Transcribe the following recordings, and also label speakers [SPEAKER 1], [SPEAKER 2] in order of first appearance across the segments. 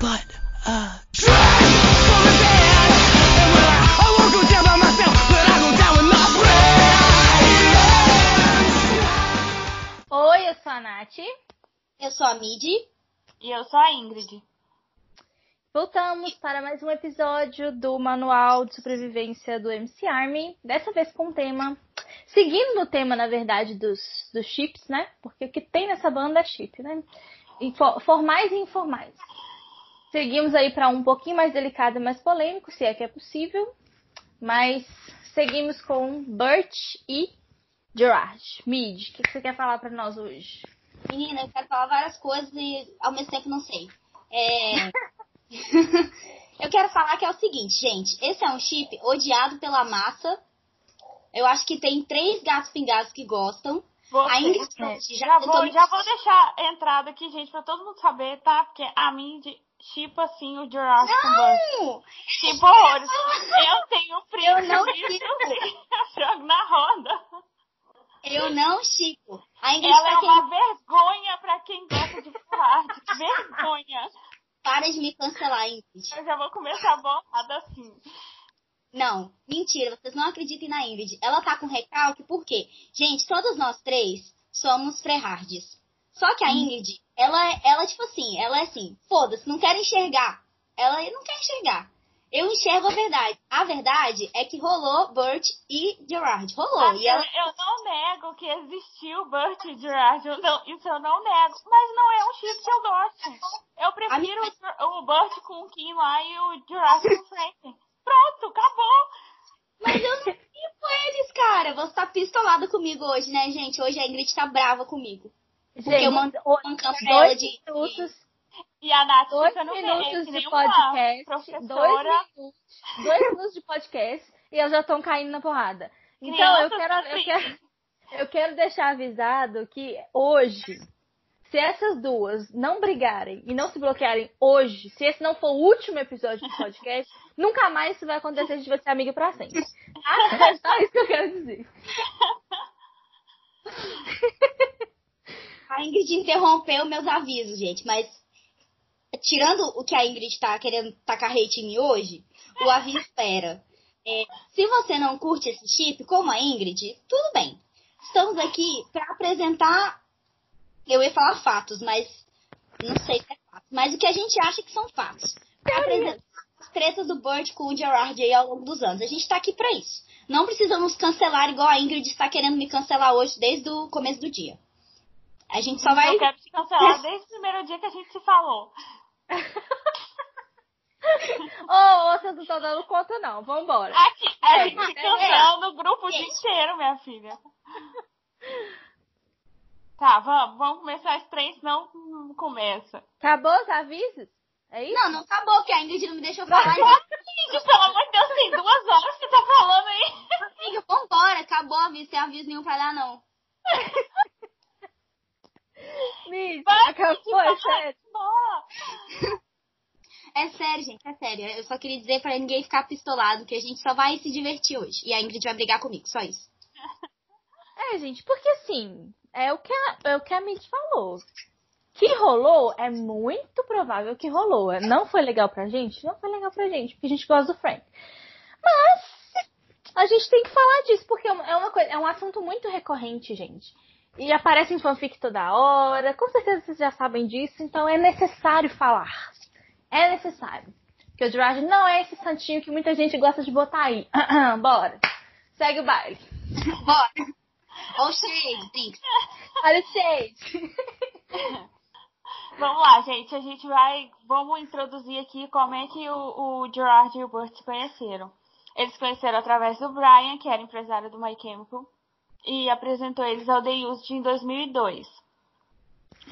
[SPEAKER 1] but uh.
[SPEAKER 2] Oi, eu sou a Nath.
[SPEAKER 3] Eu sou a Midi.
[SPEAKER 4] E eu sou a Ingrid.
[SPEAKER 2] Voltamos para mais um episódio do Manual de Sobrevivência do MC Army. Dessa vez com o tema. Seguindo o tema, na verdade, dos, dos chips, né? Porque o que tem nessa banda é chip, né? Formais e informais. Seguimos aí para um pouquinho mais delicado e mais polêmico, se é que é possível. Mas seguimos com Bert e Gerard. Mid, o que que você quer falar para nós hoje?
[SPEAKER 3] Menina, eu quero falar várias coisas e ao mesmo tempo não sei. É... eu quero falar que é o seguinte, gente. Esse é um chip odiado pela massa. Eu acho que tem três gatos pingados que gostam.
[SPEAKER 4] Você,
[SPEAKER 3] A Ingrid
[SPEAKER 4] é,
[SPEAKER 3] já
[SPEAKER 4] já, vou, já vou deixar a entrada aqui, gente, pra todo mundo saber, tá? Porque a Mindy chipa assim o Buzz.
[SPEAKER 3] Não!
[SPEAKER 4] Tipo horrores. Eu tenho print
[SPEAKER 3] Eu não chipo.
[SPEAKER 4] Eu jogo na roda.
[SPEAKER 3] Eu não chico. A Ingrid
[SPEAKER 4] Ela é
[SPEAKER 3] quem
[SPEAKER 4] uma vergonha pra quem gosta de Gerard. Vergonha.
[SPEAKER 3] para de me cancelar, Ingrid.
[SPEAKER 4] Eu já vou começar bolada assim.
[SPEAKER 3] Não, mentira, vocês não acreditem na Ingrid. Ela tá com recalque por quê? Gente, todos nós três somos Frehards. Só que a Ingrid, ela, ela tipo assim, ela é assim, foda-se, não quero enxergar. Ela não quer enxergar. Eu enxergo a verdade. A verdade é que rolou Bert e Gerard. Rolou.
[SPEAKER 4] Assim,
[SPEAKER 3] E ela,
[SPEAKER 4] Eu não nego que existiu Burt e Gerard. Eu não- isso eu não nego. Mas não é um chip que eu gosto. Eu prefiro o, o Burt com o Kim lá e o Gerard com o Frank. Pronto, acabou.
[SPEAKER 3] mas eu não fico eles, cara. Você tá pistolada comigo hoje, né, gente? Hoje a Ingrid tá brava comigo. Porque eu mando
[SPEAKER 2] o-
[SPEAKER 3] um
[SPEAKER 2] dois
[SPEAKER 3] de.
[SPEAKER 2] minutos
[SPEAKER 4] E a Nath
[SPEAKER 2] dois minutos
[SPEAKER 4] que
[SPEAKER 2] de podcast, dois
[SPEAKER 4] professora.
[SPEAKER 2] minutos, dois minutos de podcast e elas já estão caindo na porrada. Então eu quero, eu quero, eu quero deixar avisado que hoje, se essas duas não brigarem e não se bloquearem hoje, se esse não for o último episódio do podcast, nunca mais isso vai acontecer, a gente vai ser amiga pra sempre. Tá? É só isso que eu quero dizer.
[SPEAKER 3] A Ingrid interrompeu meus avisos, gente, mas tirando o que a Ingrid tá querendo tacar hate em mim hoje, o aviso era. é, se você não curte esse chip, como a Ingrid, tudo bem. Estamos aqui para apresentar. Eu ia falar fatos, mas não sei se é fato. Mas o que a gente acha que são fatos. Pra apresentar as tretas do Burt com o Gerard aí ao longo dos anos. A gente tá aqui pra isso. Não precisamos cancelar igual a Ingrid está querendo me cancelar hoje desde o começo do dia. A gente só vai.
[SPEAKER 4] Eu quero te cancelar desde o primeiro dia que a gente se falou.
[SPEAKER 2] Ô, vocês não estão dando conta não, vambora.
[SPEAKER 4] Aqui, a
[SPEAKER 2] É,
[SPEAKER 4] gente se
[SPEAKER 3] é,
[SPEAKER 4] cancela no grupo o dia inteiro, minha filha. Tá, vamos, vamos começar esse trem, senão não começa.
[SPEAKER 2] Acabou os avisos? É isso?
[SPEAKER 3] Não, não acabou, que a Ingrid não me deixou falar.
[SPEAKER 4] Gente, pelo amor de Deus, tem duas horas que você tá falando aí.
[SPEAKER 3] Amiga, vambora, acabou o aviso, tem aviso nenhum pra dar, não.
[SPEAKER 2] Miss,
[SPEAKER 4] Vai,
[SPEAKER 2] acabou, é sério.
[SPEAKER 3] É sério, gente, é sério. Eu só queria dizer pra ninguém ficar pistolado que a gente só vai se divertir hoje. E a Ingrid vai brigar comigo, só isso.
[SPEAKER 2] É, gente, porque assim, é o que a, é o que a Mitch falou. Que rolou, é muito provável que rolou. É, Não foi legal pra gente? Não foi legal pra gente, porque a gente gosta do Frank. Mas a gente tem que falar disso, porque é uma é coisa, é um assunto muito recorrente, gente. E aparece em fanfic toda hora, com certeza vocês já sabem disso, então é necessário falar. É necessário. Porque o Gerard não é esse santinho que muita gente gosta de botar aí. Bora. Segue o baile.
[SPEAKER 3] Bora! Ô, Shade, thanks.
[SPEAKER 2] Olha o shade.
[SPEAKER 4] Vamos lá, gente. A gente vai. Vamos introduzir aqui como é que o, o Gerard e o Burt se conheceram. Eles se conheceram através do Brian, que era empresário do My Chemical, e apresentou eles ao The Used em 2002.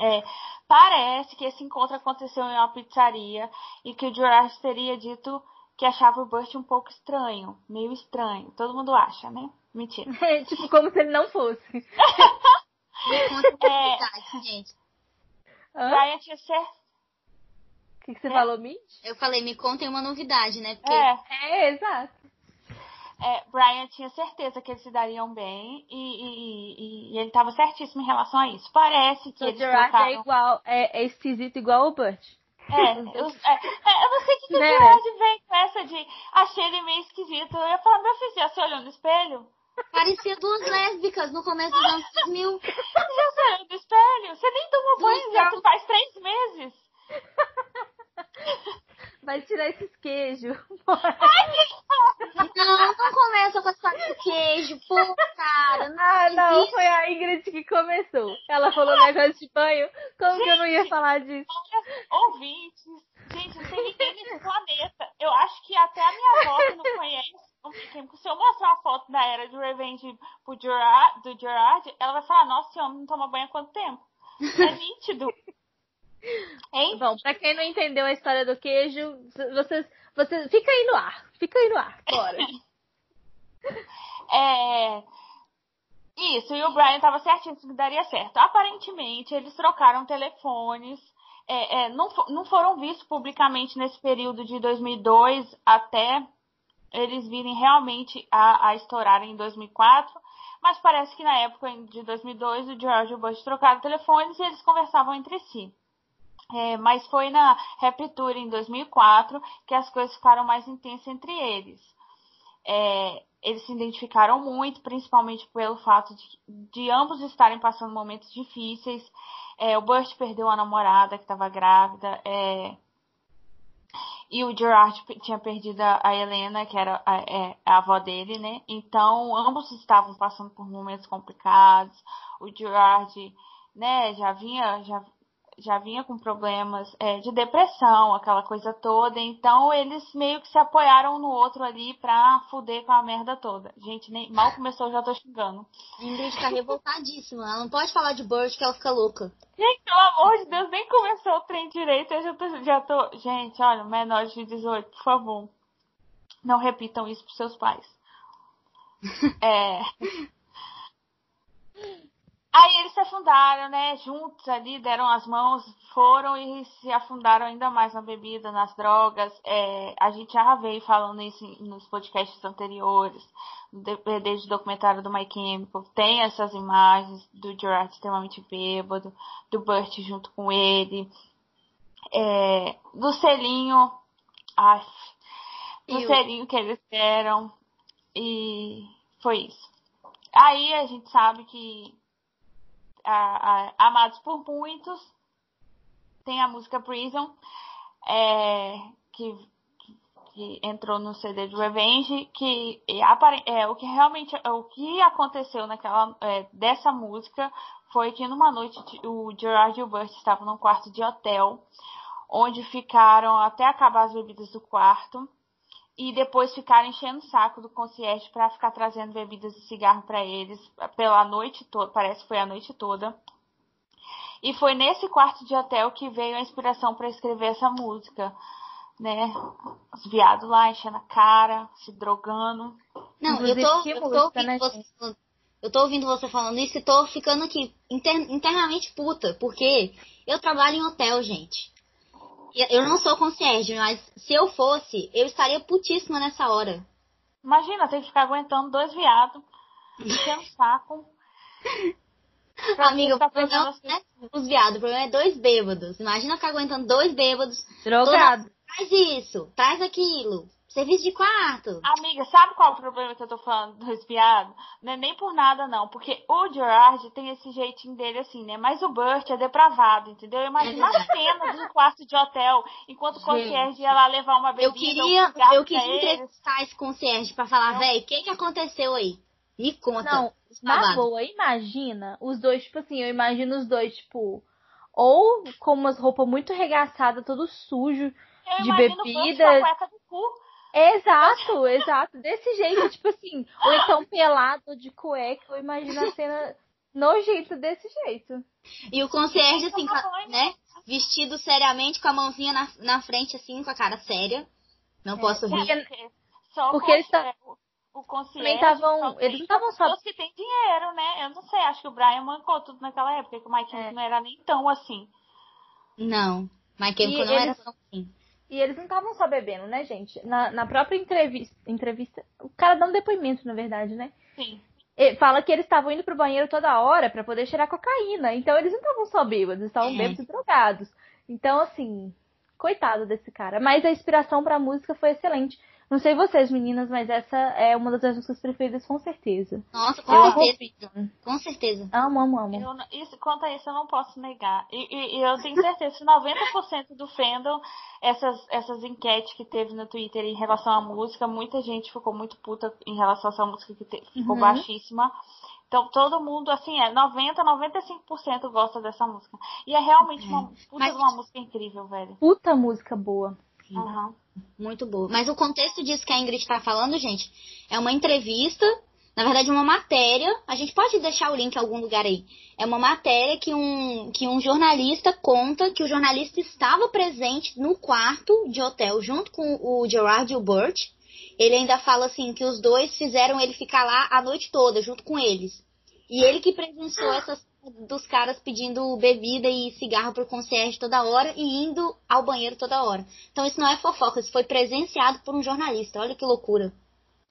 [SPEAKER 4] É, parece que esse encontro aconteceu em uma pizzaria e que o Gerard teria dito que achava o Burt um pouco estranho, meio estranho. Todo mundo acha, né? Mentira.
[SPEAKER 2] tipo, como se ele não fosse.
[SPEAKER 3] Me conta uma
[SPEAKER 4] É.
[SPEAKER 3] novidade, gente.
[SPEAKER 4] Brian tinha certeza.
[SPEAKER 2] O que, que você
[SPEAKER 4] É.
[SPEAKER 2] falou, Mitch?
[SPEAKER 3] Eu falei, me contem uma novidade, né? Porque
[SPEAKER 4] É,
[SPEAKER 2] É, exato.
[SPEAKER 4] é, Brian tinha certeza que eles se dariam bem e, e- e- e ele estava certíssimo em relação a isso. Parece que
[SPEAKER 2] O
[SPEAKER 4] eles
[SPEAKER 2] Gerard é igual, é, é esquisito igual o Burt.
[SPEAKER 4] É, eu, é, é, eu não sei o que, que né? o Gerard vem com essa de achei ele meio esquisito. Eu ia falar, meu filho, já se olhou no espelho?
[SPEAKER 3] Parecia duas lésbicas no começo dos anos 2000.
[SPEAKER 4] Já se olhou no espelho? Você nem tomou banho, já faz três meses.
[SPEAKER 2] Vai tirar esses queijos.
[SPEAKER 3] Não, não começa com essa queijo, pô, cara.
[SPEAKER 2] Não ah, não, foi a Ingrid que começou. Ela falou negócio de banho. Como gente, que eu não ia falar disso?
[SPEAKER 4] Ouvintes, gente, não tem ninguém nesse planeta. Eu acho que até a minha avó que não conhece se eu mostrar uma foto da era de Revenge pro Gerard, do Gerard, ela vai falar, nossa, esse homem não toma banho há quanto tempo? É nítido.
[SPEAKER 2] Hein? Bom, pra quem não entendeu a história do queijo, vocês, vocês fica aí no ar, fica aí no ar, bora.
[SPEAKER 4] é, isso, e o Brian tava certinho que daria certo. Aparentemente, eles trocaram telefones, é, é, não, não foram vistos publicamente nesse período de 2002 até eles virem realmente a, a estourar em 2004, mas parece que na época de 2002 o George e o Bush trocaram telefones e eles conversavam entre si. É, mas foi na Rapture em 2004 que as coisas ficaram mais intensas entre eles. É, eles se identificaram muito, principalmente pelo fato de, de ambos estarem passando momentos difíceis. É, o Bush perdeu a namorada que estava grávida. É, e o Gerard tinha perdido a Helena, que era a, é, a, avó dele, né? Então, ambos estavam passando por momentos complicados. O Gerard, né, já vinha, já já vinha com problemas é, de depressão, aquela coisa toda. Então eles meio que se apoiaram um no outro ali pra fuder com a merda toda. Gente, nem mal começou, já tô xingando.
[SPEAKER 3] Ingrid tá revoltadíssima. Ela não pode falar de Bird que ela fica louca.
[SPEAKER 4] Gente, pelo amor de Deus, nem começou o trem direito. Eu já tô. Já tô... Gente, olha, menores de 18, por favor. Não repitam isso pros seus pais. é. Aí eles se afundaram, né? Juntos ali, deram as mãos, foram e se afundaram ainda mais na bebida, nas drogas. É, a gente já veio falando isso nos podcasts anteriores, desde o documentário do My Chemical. Tem essas imagens do Gerard extremamente bêbado, do Burt junto com ele, é, do selinho, ai, do selinho que eles deram. E foi isso. Aí a gente sabe que a, a, amados por muitos. Tem a música Prison, é, que, que, entrou no CD de Revenge, que é, o que realmente o que aconteceu naquela é, dessa música foi que numa noite o Gerard e o Burt estavam num quarto de hotel, onde ficaram até acabar as bebidas do quarto e depois ficaram enchendo o saco do concierge para ficar trazendo bebidas e cigarro para eles pela noite toda, parece que foi a noite toda. E foi nesse quarto de hotel que veio a inspiração para escrever essa música, né? Os viados lá enchendo a cara, se drogando.
[SPEAKER 3] Não, eu tô, eu tô, ouvindo né, você, eu tô ouvindo você falando isso e tô ficando aqui internamente puta, porque eu trabalho em hotel, gente. Eu não sou concierge, mas se eu fosse, eu estaria putíssima nessa hora.
[SPEAKER 4] Imagina, tem que ficar aguentando dois viados, enchendo saco.
[SPEAKER 3] Amiga, tá não é os viados, o problema é dois bêbados. Imagina ficar aguentando dois bêbados.
[SPEAKER 2] Drogado. Toda...
[SPEAKER 3] Traz isso, traz aquilo. Serviço de quarto.
[SPEAKER 4] Amiga, sabe qual é o problema que eu tô falando do espiado? Não é nem por nada, não. Porque o Gerard tem esse jeitinho dele assim, né? Mas o Burt é depravado, entendeu? Imagina a cena do quarto de hotel, enquanto o concierge ia lá levar uma bebida.
[SPEAKER 3] Eu queria, eu queria entrevistar esse concierge pra falar, velho, o que que aconteceu aí? Me conta.
[SPEAKER 2] Não, na boa, imagina os dois, tipo assim, eu imagino os dois, tipo, ou com umas roupas muito regaçadas, todo sujo, eu de bebida. Exato, exato. Desse jeito, tipo assim. Ou então pelado de cueca. Eu imagino a cena nojenta desse jeito.
[SPEAKER 3] E o concierge, assim, né? Vestido seriamente, com a mãozinha na, na frente, assim, com a cara séria. Não é, posso rir.
[SPEAKER 2] Porque, porque eles estão.
[SPEAKER 4] O concierge. Tavam,
[SPEAKER 2] eles não estavam só.
[SPEAKER 4] que tem dinheiro, né? Eu não sei, acho que o Brian mancou tudo naquela época, que o Mike é. não era nem tão assim.
[SPEAKER 3] Não. Mike não eles... era tão assim.
[SPEAKER 2] E eles não estavam só bebendo, né, gente? Na, na própria entrevista, entrevista, o cara dá um depoimento, na verdade, né?
[SPEAKER 4] Sim.
[SPEAKER 2] Ele fala que eles estavam indo pro banheiro toda hora para poder cheirar cocaína. Então eles não estavam só bêbados, eles estavam é. bêbados e drogados. Então, assim, Coitado desse cara. Mas a inspiração pra música foi excelente. Não sei vocês, meninas, mas essa é uma das minhas músicas preferidas, com certeza.
[SPEAKER 3] Nossa, com
[SPEAKER 2] Eu
[SPEAKER 3] certeza. Com certeza.
[SPEAKER 2] Amo, amo, amo.
[SPEAKER 4] Eu, isso, quanto a isso, eu não posso negar. E, e- e eu tenho certeza que 90% do fandom, essas, essas enquetes que teve no Twitter em relação à música, muita gente ficou muito puta em relação a essa música que te- ficou
[SPEAKER 2] Uhum.
[SPEAKER 4] baixíssima. Então todo mundo, assim, é 90, 95% gosta dessa música. E é realmente uma puta
[SPEAKER 3] Mas-
[SPEAKER 4] uma música incrível, velho.
[SPEAKER 2] Puta música boa.
[SPEAKER 4] Aham.
[SPEAKER 3] Muito boa. Mas o contexto disso que a Ingrid tá falando, gente, é uma entrevista, na verdade uma matéria. A gente pode deixar o link em algum lugar aí. É uma matéria que um, que um jornalista conta que o jornalista estava presente no quarto de hotel junto com o Gerard Burt. Ele ainda fala assim que os dois fizeram ele ficar lá a noite toda junto com eles. E ele que presenciou essas dos caras pedindo bebida e cigarro pro concierge toda hora e indo ao banheiro toda hora. Então isso não é fofoca, isso foi presenciado por um jornalista. Olha que loucura.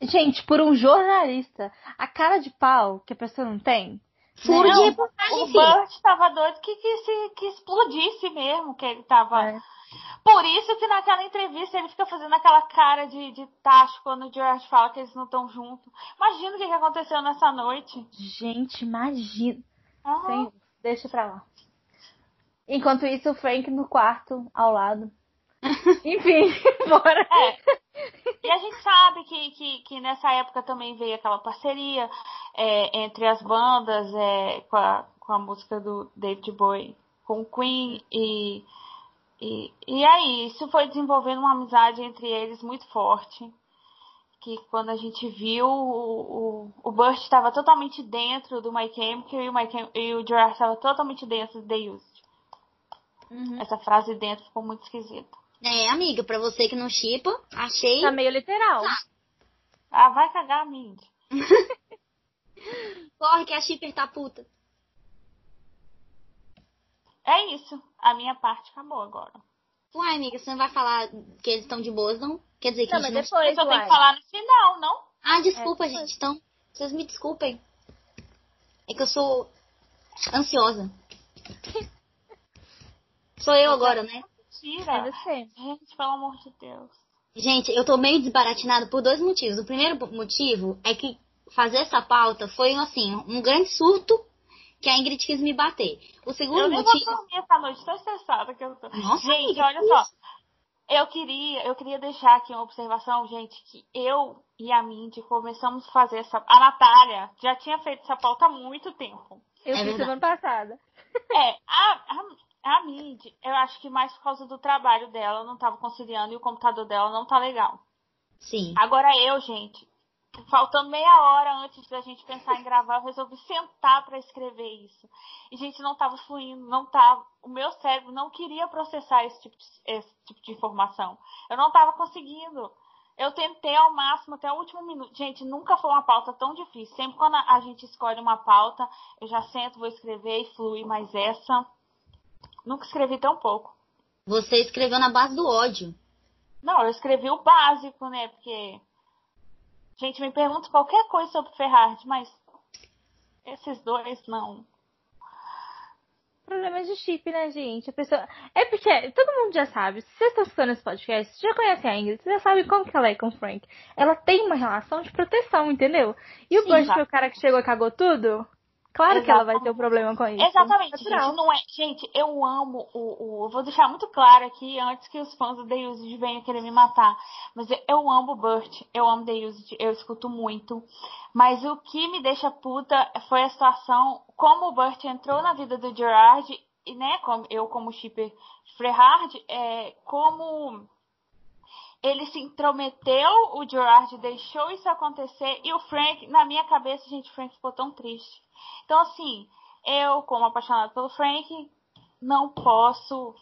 [SPEAKER 2] Gente, por um jornalista, a cara de pau que a pessoa não tem.
[SPEAKER 3] Furo de reportagem,
[SPEAKER 4] O. Burt tava doido que, que, se, que explodisse mesmo, que ele tava.
[SPEAKER 2] É.
[SPEAKER 4] Por isso que naquela entrevista ele fica fazendo aquela cara de, de tacho quando o George fala que eles não estão juntos. Imagina o que, que aconteceu nessa noite.
[SPEAKER 2] Gente, imagina. Deixa pra lá. Enquanto isso, o Frank no quarto, ao lado. Enfim, bora.
[SPEAKER 4] É. E a gente sabe que, que, que nessa época também veio aquela parceria é, entre as bandas é, com, a, com a música do David Bowie com o Queen e, e, e aí isso foi desenvolvendo uma amizade entre eles muito forte. Que quando a gente viu, o, o, o Burt estava totalmente dentro do My Chemical e o, My Chem e o Gerard estava totalmente dentro do The Used.
[SPEAKER 2] Uhum.
[SPEAKER 4] Essa frase dentro ficou muito esquisita.
[SPEAKER 3] É, amiga, pra você que não chipa, achei.
[SPEAKER 2] Tá meio literal.
[SPEAKER 4] Ah, vai cagar, Mindy.
[SPEAKER 3] Corre que a shipper tá puta.
[SPEAKER 4] É isso. A minha parte acabou agora.
[SPEAKER 3] Uai, amiga, você não vai falar que eles estão de boas, não? Quer dizer que
[SPEAKER 2] Não,
[SPEAKER 3] a gente
[SPEAKER 2] mas
[SPEAKER 3] não...
[SPEAKER 2] depois,
[SPEAKER 4] Eu só
[SPEAKER 2] uai.
[SPEAKER 4] que falar no final, não?
[SPEAKER 3] Ah, desculpa,
[SPEAKER 2] É,
[SPEAKER 3] gente. Então, vocês me desculpem. É que eu sou ansiosa. Sou eu agora, né?
[SPEAKER 2] É
[SPEAKER 4] Mentira.
[SPEAKER 2] você.
[SPEAKER 4] Gente, pelo amor de Deus.
[SPEAKER 3] Gente, eu tô meio desbaratinada por dois motivos. O primeiro motivo é que fazer essa pauta foi, assim, um grande surto que a Ingrid quis me bater. O segundo
[SPEAKER 4] Eu nem vou
[SPEAKER 3] motivo...
[SPEAKER 4] dormir essa noite, tô estressada que eu tô.
[SPEAKER 3] Nossa,
[SPEAKER 4] gente,
[SPEAKER 3] amiga,
[SPEAKER 4] olha
[SPEAKER 3] que
[SPEAKER 4] só. Eu queria, eu queria deixar aqui uma observação, gente, que eu e a Mindy começamos a fazer essa. A Natália já tinha feito essa pauta há muito tempo.
[SPEAKER 2] Eu
[SPEAKER 3] É
[SPEAKER 2] fiz semana passada.
[SPEAKER 4] É, a, a, a Mindy, eu acho que mais por causa do trabalho dela, não tava conciliando e o computador dela não tá legal.
[SPEAKER 3] Sim.
[SPEAKER 4] Agora eu, gente, faltando meia hora antes da gente pensar em gravar, eu resolvi sentar pra escrever isso. E, gente, não tava fluindo, não tava. O meu cérebro não queria processar esse tipo de, esse tipo de informação. Eu não tava conseguindo. Eu tentei ao máximo até o último minuto. Gente, nunca foi uma pauta tão difícil. Sempre quando a a gente escolhe uma pauta, eu já sento, vou escrever e flui, mas essa. Nunca escrevi tão pouco.
[SPEAKER 3] Você escreveu na base do ódio.
[SPEAKER 4] Não, eu escrevi o básico, né? Porque. Gente, me pergunta qualquer coisa sobre Ferrari, mas. Esses dois não.
[SPEAKER 2] Problema de chip, né, gente? A pessoa... É porque todo mundo já sabe. Se vocês estão escutando esse podcast, já conhecem a Ingrid, vocês já sabem como que ela é com o Frank. Ela tem uma relação de proteção, entendeu? E o
[SPEAKER 4] Sim,
[SPEAKER 2] Bush foi o cara que chegou e cagou tudo? Claro que ela vai ter um
[SPEAKER 4] Exatamente.
[SPEAKER 2] problema com isso.
[SPEAKER 4] Exatamente,
[SPEAKER 2] Natural.
[SPEAKER 4] gente. Não é. Gente, eu amo o, o. Eu vou deixar muito claro aqui antes que os fãs do The Used venham querer me matar. Mas eu, eu amo o Burt, eu amo The Used, eu escuto muito. Mas o que me deixa puta foi a situação, como o Burt entrou na vida do Gerard, e né, como, eu como shipper Frehard, é, como ele se intrometeu, o Gerard deixou isso acontecer, e o Frank, na minha cabeça, gente, o Frank ficou tão triste. Então, assim, eu, como apaixonada pelo Frank, não posso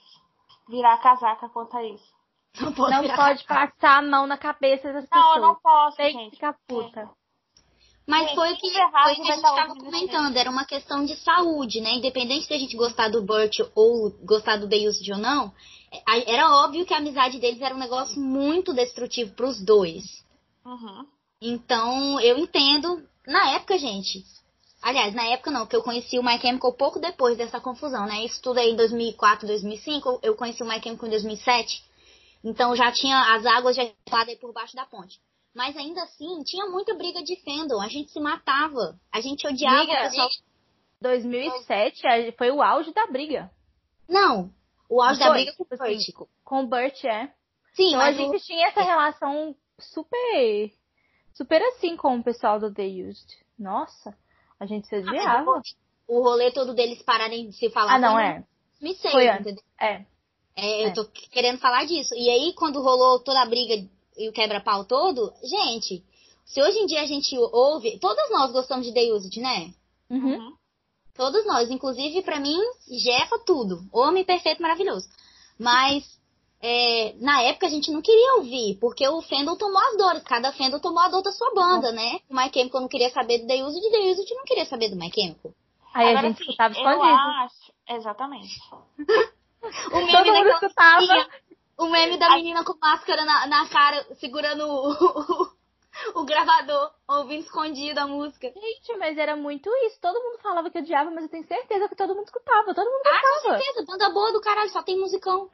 [SPEAKER 4] virar casaca quanto a isso.
[SPEAKER 3] Não pode
[SPEAKER 2] Não
[SPEAKER 3] virar-
[SPEAKER 2] pode passar a mão na cabeça das
[SPEAKER 4] Não,
[SPEAKER 2] pessoas.
[SPEAKER 4] eu não posso,
[SPEAKER 2] Tem que
[SPEAKER 4] gente.
[SPEAKER 2] ficar puta.
[SPEAKER 3] Mas
[SPEAKER 4] Gente,
[SPEAKER 3] foi o que,
[SPEAKER 4] errar,
[SPEAKER 3] foi que a gente estava comentando, era uma questão de saúde, né? Independente da gente gostar do Burt ou gostar do Used ou não, é- era óbvio que a amizade deles era um negócio muito destrutivo pros dois.
[SPEAKER 4] Uhum.
[SPEAKER 3] Então, eu entendo. Na época, gente, Aliás, na época não, porque eu conheci o My Chemical pouco depois dessa confusão, né? Isso tudo aí em 2004, 2005, eu conheci o My Chemical em 2007. Então já tinha, as águas já estavam aí por baixo da ponte. Mas ainda assim, tinha muita briga de fandom, a gente se matava, a gente odiava o pessoal.
[SPEAKER 2] 2007 foi o auge da briga.
[SPEAKER 3] Não, o auge da briga com o
[SPEAKER 2] tipo
[SPEAKER 3] Burt.
[SPEAKER 2] assim, Com o Burt, é.
[SPEAKER 3] Sim,
[SPEAKER 2] Então a
[SPEAKER 3] mas o-
[SPEAKER 2] gente tinha essa relação super. Super assim com o pessoal do The Used. Nossa, a gente se odiava.
[SPEAKER 3] o rolê todo deles pararem de se falar.
[SPEAKER 2] Ah, não, é.
[SPEAKER 3] em 2006,
[SPEAKER 2] Foi antes.
[SPEAKER 3] entendeu?
[SPEAKER 2] É.
[SPEAKER 3] É,
[SPEAKER 2] É.
[SPEAKER 3] eu tô querendo falar disso. E aí, quando rolou toda a briga e o quebra-pau todo, gente, se hoje em dia a gente ouve, todas nós gostamos de The Used, né?
[SPEAKER 2] Uhum.
[SPEAKER 4] Uhum.
[SPEAKER 3] Todos nós, inclusive pra mim, Jefa tudo. Homem perfeito, maravilhoso. Mas é, na época a gente não queria ouvir, porque o Fendel tomou as dores. Cada Fendel tomou a dor da sua banda, né? O My Chemical não queria saber do The Used, The Used não queria saber do My Chemical.
[SPEAKER 2] Aí a
[SPEAKER 4] Agora,
[SPEAKER 2] gente
[SPEAKER 4] assim,
[SPEAKER 2] escutava
[SPEAKER 4] eu
[SPEAKER 2] escondido.
[SPEAKER 4] acho, exatamente.
[SPEAKER 3] O meme
[SPEAKER 2] Todo mundo escutava.
[SPEAKER 3] O meme da menina com máscara na, na cara, segurando o, o, o gravador, ouvindo escondido a música.
[SPEAKER 2] Gente, mas era muito isso. Todo mundo falava que odiava, mas eu tenho certeza que todo mundo escutava. Todo mundo
[SPEAKER 3] Ah, com certeza, banda boa do caralho, só tem musicão.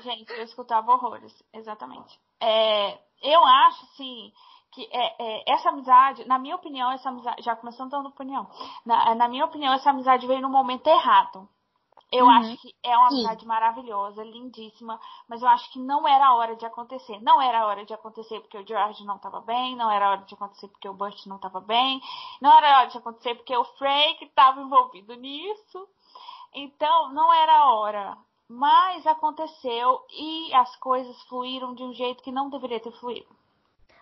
[SPEAKER 4] Gente, eu escutava horrores, exatamente. É, eu acho, assim, que é, é, essa amizade, na minha opinião, essa amizade, já começando dando opinião, na, na minha opinião, essa amizade veio no momento errado. Eu
[SPEAKER 2] Uhum.
[SPEAKER 4] acho que é uma
[SPEAKER 3] Sim.
[SPEAKER 4] amizade maravilhosa, lindíssima, mas eu acho que não era a hora de acontecer. Não era a hora de acontecer porque o George não estava bem, não era a hora de acontecer porque o Burt não estava bem, não era a hora de acontecer porque o Frank estava envolvido nisso. Então, não era a hora. Mas aconteceu e as coisas fluíram de um jeito que não deveria ter fluído.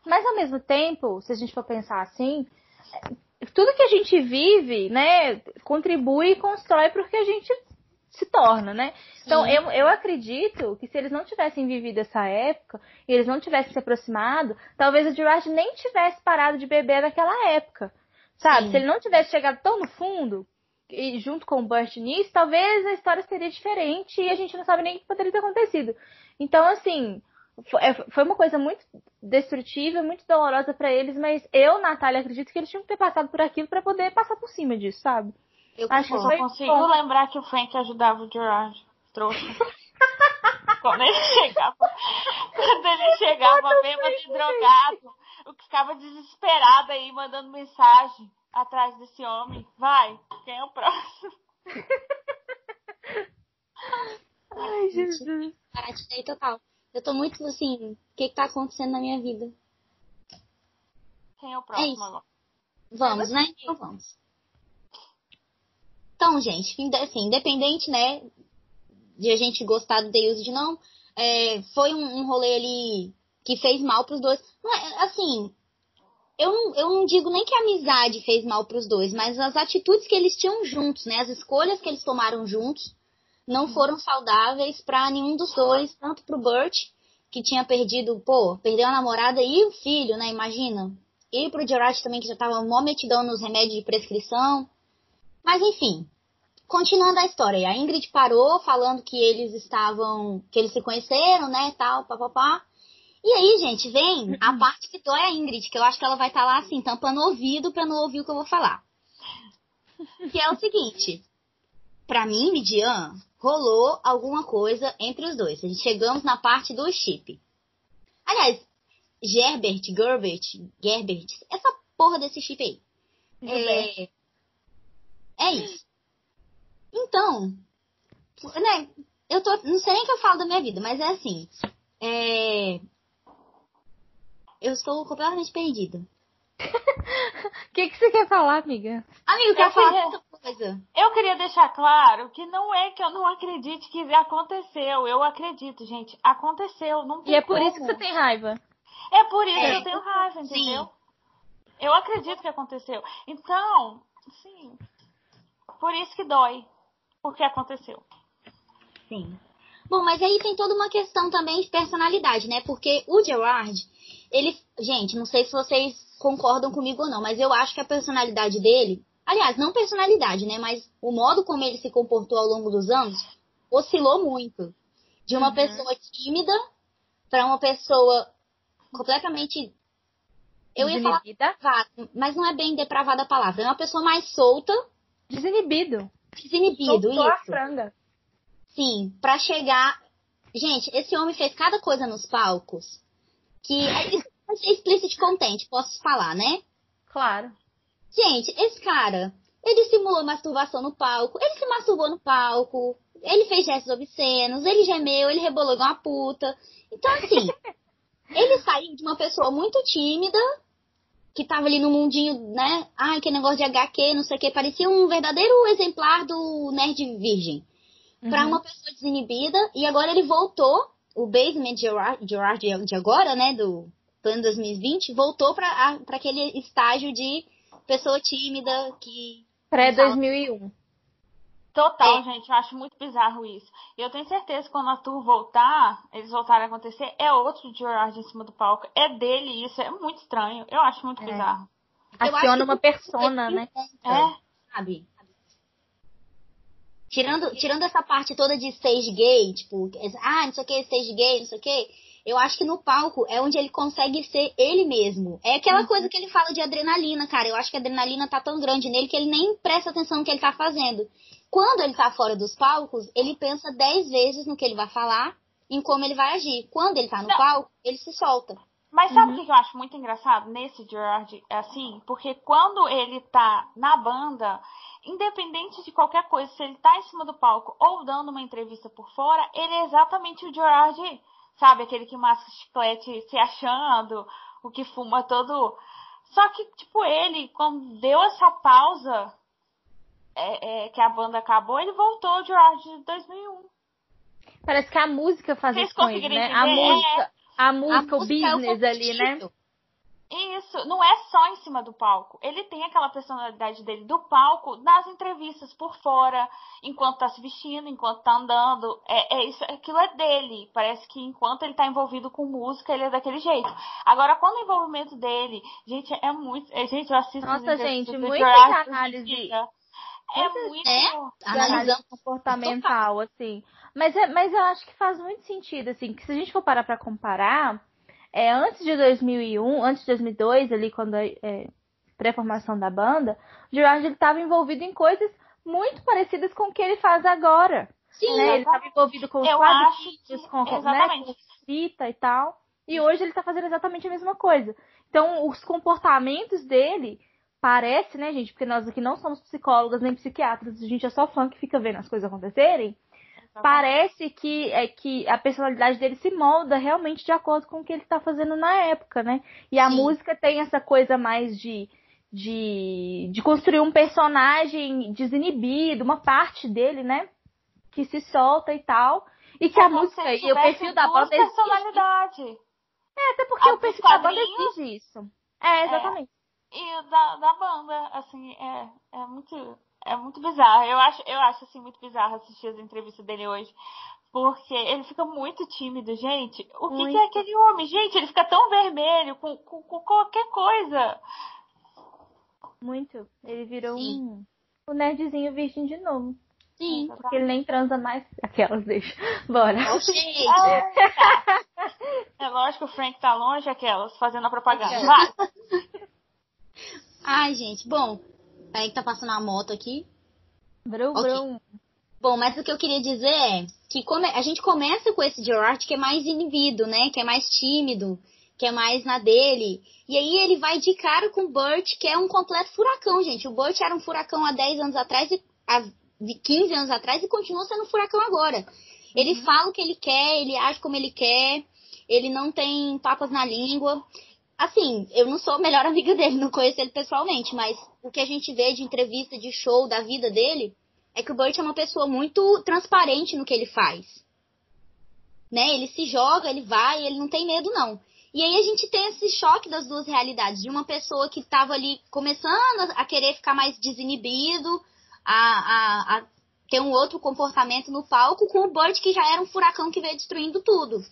[SPEAKER 2] Mas ao mesmo tempo, se a gente for pensar assim, tudo que a gente vive, né, contribui e constrói para o que a gente se torna, né? Então
[SPEAKER 3] Sim.
[SPEAKER 2] eu, eu acredito que se eles não tivessem vivido essa época e eles não tivessem se aproximado, talvez o Gerard nem tivesse parado de beber naquela época. Sabe?
[SPEAKER 3] Sim.
[SPEAKER 2] Se ele não tivesse chegado tão no fundo, junto com o Burt nisso, talvez a história seria diferente e a gente não sabe nem o que poderia ter acontecido. Então, assim, é- foi uma coisa muito destrutiva, muito dolorosa pra eles, mas eu, Natália, acredito que eles tinham que ter passado por aquilo pra poder passar por cima disso, sabe?
[SPEAKER 3] Eu
[SPEAKER 2] Acho que
[SPEAKER 4] só consigo
[SPEAKER 2] bom.
[SPEAKER 4] lembrar que o Frank ajudava o Gerard. Trouxa. Quando ele chegava, quando ele chegava bêbado e drogado, eu ficava desesperada aí, mandando mensagem atrás desse homem. Vai, quem é o próximo?
[SPEAKER 2] Ai, Jesus.
[SPEAKER 3] Parar de ter total. Eu tô muito assim, o que que tá acontecendo na minha vida?
[SPEAKER 4] Quem é o
[SPEAKER 3] É
[SPEAKER 4] próximo
[SPEAKER 3] isso.
[SPEAKER 4] agora?
[SPEAKER 3] Vamos, né? Então vamos. Então, gente, de- assim, independente, né, de a gente gostar do The Used não, é, foi um, um rolê ali que fez mal pros dois. Não é, assim, eu não, eu não digo nem que a amizade fez mal pros dois, mas as atitudes que eles tinham juntos, né, as escolhas que eles tomaram juntos não foram saudáveis pra nenhum dos dois, tanto pro Burt, que tinha perdido, pô, perdeu a namorada e o filho, né, imagina. E pro Gerard também, que já tava mó metidão nos remédios de prescrição. Mas enfim, continuando a história. A Ingrid parou falando que eles estavam, que eles se conheceram, né, tal, papapá. E aí, gente, vem a parte que dói a Ingrid, que eu acho que ela vai estar lá assim, tampando o ouvido pra não ouvir o que eu vou falar. Que é o seguinte, pra mim, Midian, rolou alguma coisa entre os dois. A gente chegamos na parte do chip. Aliás, Gerbert, Gerbert, Gerbert, essa porra desse chip aí. É, é isso. Então, né, eu tô, não sei nem o que eu falo da minha vida, mas é assim, é, eu estou completamente perdida.
[SPEAKER 2] O que, que você quer falar, amiga?
[SPEAKER 3] Amigo, Eu falar
[SPEAKER 4] queria-
[SPEAKER 3] muita coisa.
[SPEAKER 4] Eu queria deixar claro que não é que eu não acredite que aconteceu. Eu acredito, gente. Aconteceu. Não tem
[SPEAKER 2] E é por
[SPEAKER 4] como.
[SPEAKER 2] isso que você tem raiva.
[SPEAKER 4] É por isso
[SPEAKER 3] É.
[SPEAKER 4] que eu tenho raiva,
[SPEAKER 3] Sim.
[SPEAKER 4] entendeu? Eu acredito que aconteceu. Então, sim. Por isso que dói. Porque aconteceu.
[SPEAKER 3] Sim. Bom, mas aí tem toda uma questão também de personalidade, né? Porque o Gerard, ele. Gente, não sei se vocês concordam comigo ou não, mas eu acho que a personalidade dele. Aliás, não personalidade, né? Mas o modo como ele se comportou ao longo dos anos oscilou muito. De uma
[SPEAKER 2] Uhum.
[SPEAKER 3] pessoa tímida para uma pessoa completamente Eu ia falar depravado, mas não é bem depravada a palavra. É uma pessoa mais solta,
[SPEAKER 2] Desinibido.
[SPEAKER 3] desinibido,
[SPEAKER 2] Soltou a
[SPEAKER 3] isso.
[SPEAKER 2] franga.
[SPEAKER 3] Sim, pra chegar. Gente, esse homem fez cada coisa nos palcos que. Ser explicit content, posso falar, né?
[SPEAKER 2] Claro.
[SPEAKER 3] Gente, esse cara, ele simulou masturbação no palco, ele se masturbou no palco, ele fez gestos obscenos, ele gemeu, ele rebolou igual uma puta. Então, assim, ele saiu de uma pessoa muito tímida, que tava ali no mundinho, né? Ai, que negócio de HQ, não sei o que, parecia um verdadeiro exemplar do nerd virgem. Pra
[SPEAKER 2] Uhum.
[SPEAKER 3] uma pessoa desinibida, e agora ele voltou, o Basement Gerard, Gerard de de agora, né, do plano 2020, voltou pra, a- pra aquele estágio de pessoa tímida que
[SPEAKER 2] Pré-2001.
[SPEAKER 4] Total,
[SPEAKER 3] É.
[SPEAKER 4] gente, eu acho muito bizarro isso. E eu tenho certeza que quando a tour voltar, eles voltarem a acontecer, é outro Gerard em cima do palco. É dele isso, é muito estranho. Eu acho muito
[SPEAKER 2] É.
[SPEAKER 4] bizarro.
[SPEAKER 2] Aciona uma persona,
[SPEAKER 3] ele
[SPEAKER 2] né?
[SPEAKER 4] É.
[SPEAKER 3] sabe? Tirando, tirando essa parte toda de stage gay, tipo, ah, não sei o que, stage gay, não sei o que, eu acho que no palco é onde ele consegue ser ele mesmo. É aquela coisa que ele fala de adrenalina, cara. Eu acho que a adrenalina tá tão grande nele que ele nem presta atenção no que ele tá fazendo. Quando ele tá fora dos palcos, ele pensa dez vezes no que ele vai falar, em como ele vai agir. Quando ele tá no
[SPEAKER 4] Não.
[SPEAKER 3] palco, ele se solta.
[SPEAKER 4] Mas sabe o
[SPEAKER 2] Uhum.
[SPEAKER 4] que que eu acho muito engraçado nesse Gerard? É assim, porque quando ele tá na banda, independente de qualquer coisa, se ele tá em cima do palco ou dando uma entrevista por fora, ele é exatamente o Gerard, sabe? Aquele que masca chiclete se achando, o que fuma todo. Só que, tipo, ele, quando deu essa pausa, é, é, que a banda acabou, ele voltou ao Gerard de 2001.
[SPEAKER 2] Parece que a música faz
[SPEAKER 4] Vocês
[SPEAKER 2] isso com ele, né? A música, a música,
[SPEAKER 3] A
[SPEAKER 2] o
[SPEAKER 3] música é
[SPEAKER 2] business ali, né?
[SPEAKER 4] Isso, não é só em cima do palco. Ele tem aquela personalidade dele do palco, nas entrevistas por fora, enquanto tá se vestindo, enquanto tá andando. É, é isso, aquilo é dele. Parece que enquanto ele tá envolvido com música, ele é daquele jeito. Agora, quando o envolvimento dele, gente, é muito. é, gente, eu assisto as
[SPEAKER 2] Nossa, gente, muita análise.
[SPEAKER 4] É muito.
[SPEAKER 3] É? Analisando
[SPEAKER 2] análise comportamental, assim. Mas, é, mas eu acho que faz muito sentido, assim, que se a gente for parar pra comparar, é, antes de 2001, antes de 2002, ali, quando é, é, pré-formação da banda, o Gerard estava envolvido em coisas muito parecidas com o que ele faz agora.
[SPEAKER 3] Sim,
[SPEAKER 2] né? Ele estava envolvido com os quadrinhos,
[SPEAKER 4] que-
[SPEAKER 2] com, né, com escrita e tal. E hoje ele tá fazendo exatamente a mesma coisa. Então, os comportamentos dele parece, né, gente? Porque nós aqui não somos psicólogas nem psiquiatras, a gente é só fã que fica vendo as coisas acontecerem. Parece que é que a personalidade dele se molda realmente de acordo com o que ele tá fazendo na época, né? E a
[SPEAKER 3] Sim.
[SPEAKER 2] música tem essa coisa mais de de, de construir um personagem desinibido, uma parte dele, né? Que se solta e tal. E que
[SPEAKER 4] É
[SPEAKER 2] a música e o perfil da banda exige.
[SPEAKER 4] personalidades.
[SPEAKER 2] Até porque
[SPEAKER 4] A
[SPEAKER 2] o perfil da banda exige isso. É, exatamente.
[SPEAKER 4] e o da, da banda, assim, é, é muito é muito bizarro. Eu acho, eu acho assim muito bizarro assistir as entrevistas dele hoje, porque ele fica muito tímido, gente. O que, que é aquele homem? Gente, ele fica tão vermelho com, com, com qualquer coisa.
[SPEAKER 2] Muito. Ele virou
[SPEAKER 3] Sim.
[SPEAKER 2] um, um nerdzinho virgem de novo.
[SPEAKER 3] sim.
[SPEAKER 2] Porque ele nem transa mais. Aquelas deixa. Bora.
[SPEAKER 3] Gente.
[SPEAKER 4] Ah, tá. É lógico, o Frank tá longe, aquelas, fazendo a propaganda.
[SPEAKER 3] Aquelas.
[SPEAKER 4] Vai.
[SPEAKER 3] Ai, gente, bom. Aí que tá passando a moto aqui.
[SPEAKER 2] Brum,
[SPEAKER 3] Ok.
[SPEAKER 2] brum.
[SPEAKER 3] Bom, mas o que eu queria dizer é que come- a gente começa com esse Gerard que é mais inibido, né? Que é mais tímido, que é mais na dele. E aí ele vai de cara com o Burt, que é um completo furacão, gente. O Burt era um furacão há 10 anos atrás e há 15 anos atrás e continua sendo um furacão agora. Ele fala o que ele quer, ele age como ele quer, ele não tem papas na língua. Assim, eu não sou a melhor amiga dele, não conheço ele pessoalmente, mas o que a gente vê de entrevista, de show da vida dele, é que o Burt é uma pessoa muito transparente no que ele faz. Né? Ele se joga, ele vai, ele não tem medo, não. E aí a gente tem esse choque das duas realidades, de uma pessoa que estava ali começando a querer ficar mais desinibido, a, a, a ter um outro comportamento no palco, com o Burt que já era um furacão que veio destruindo tudo.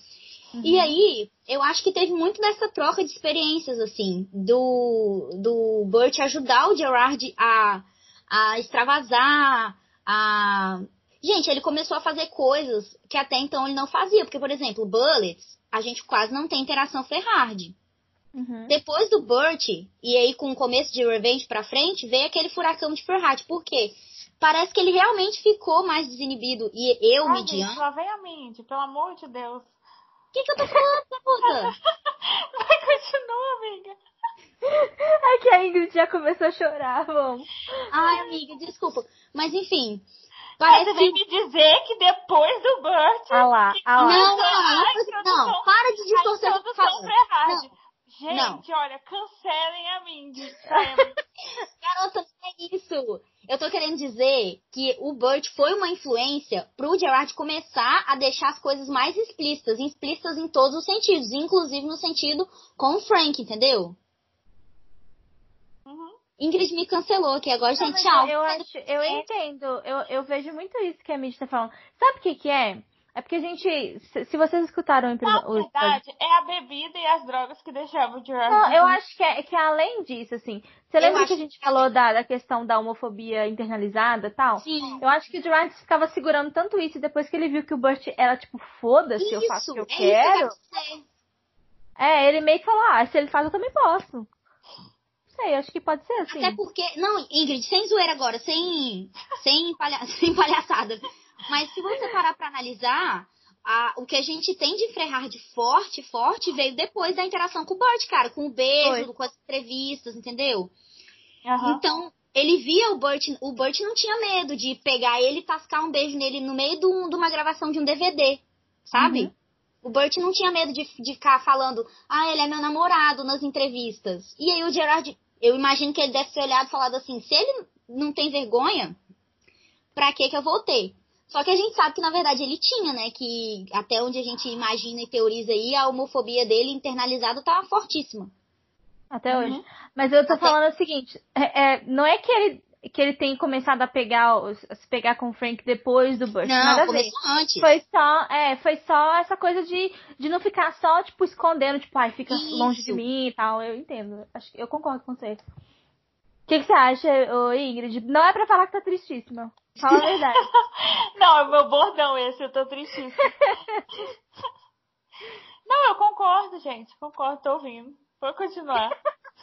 [SPEAKER 3] E aí, eu acho que teve muito dessa troca de experiências, assim, do, do Burt ajudar o Gerard a, a extravasar, a. Gente, ele começou a fazer coisas que até então ele não fazia. Porque, por exemplo, Bullets, a gente quase não tem interação Ferrard. Uhum. Depois do Burt, e aí com o começo de Revenge pra frente, veio aquele furacão de Ferhat. Por quê? Parece que ele realmente ficou mais desinibido. E eu, Midian...
[SPEAKER 4] Gente, lá vem a mente, pelo amor de Deus.
[SPEAKER 3] O que, que eu tô falando, puta?
[SPEAKER 4] Vai, continua, amiga.
[SPEAKER 2] É que a Ingrid já começou a chorar, vamos.
[SPEAKER 3] Ai, amiga, desculpa. Mas enfim.
[SPEAKER 4] Parece Mas você vem me dizer que depois do Burt.
[SPEAKER 2] Ah lá, ah lá.
[SPEAKER 3] Não, não, não, não, para de distorcer o que eu tô
[SPEAKER 4] falando. Gente, não. olha, cancelem a Mindy.
[SPEAKER 3] Garota, não é isso. Eu tô querendo dizer que o Burt foi uma influência pro Gerard começar a deixar as coisas mais explícitas, explícitas em todos os sentidos, inclusive no sentido com o Frank, entendeu?
[SPEAKER 4] Uhum.
[SPEAKER 3] Ingrid me cancelou aqui agora, não, gente, tchau.
[SPEAKER 2] Eu, acho, eu entendo, eu, eu vejo muito isso que a Mindy tá falando. Sabe o que que é? É porque a gente. Se, vocês escutaram
[SPEAKER 4] Na verdade, é a bebida e as drogas que deixavam o Gerard.
[SPEAKER 2] Não, eu acho que é, que é além disso, assim. Você lembra que a gente que... falou da, da questão da homofobia internalizada e tal?
[SPEAKER 3] Sim.
[SPEAKER 2] Eu acho que o Gerard ficava segurando tanto isso e depois que ele viu que o Burt era tipo, foda-se, eu faço o que eu é quero. Que é, ele meio que falou, ah, se ele faz, eu também posso. Não sei, acho que pode ser assim.
[SPEAKER 3] Até porque. Não, Ingrid, sem zoeira agora, sem. Sem, palha... sem palhaçada. Mas se você parar para analisar, a, o que a gente tem de Frehard forte, forte, veio depois da interação com o Burt, cara, com o beijo, Foi. com as entrevistas, entendeu?
[SPEAKER 4] Uhum.
[SPEAKER 3] Então, ele via o Burt, o Burt não tinha medo de pegar ele e tascar um beijo nele no meio de, um, de uma gravação de um DVD, sabe? Uhum. O Burt não tinha medo de, de ficar falando, ah, ele é meu namorado nas entrevistas. E aí o Gerard, eu imagino que ele deve ter olhado e falado assim, se ele não tem vergonha, pra que que eu vou ter? Só que a gente sabe que, na verdade, ele tinha, né? Que até onde a gente imagina e teoriza aí, a homofobia dele internalizada tá fortíssima.
[SPEAKER 2] Até uhum. hoje. Mas eu tô até... falando o seguinte, é, é, não é que ele, que ele tem começado a pegar, a se pegar com o Frank depois do Bush.
[SPEAKER 3] Não,
[SPEAKER 2] nada
[SPEAKER 3] começou antes.
[SPEAKER 2] Foi só, é, foi só essa coisa de, de não ficar só, tipo, escondendo, tipo, ai, fica Isso. longe de mim e tal. Eu entendo. Acho, eu concordo com você. O que, que, você acha, Ingrid? Não é pra falar que tá tristíssima. Fala a verdade.
[SPEAKER 4] não, é o meu bordão esse, eu tô tristíssima. não, eu concordo, gente. Concordo, tô ouvindo. Vou continuar.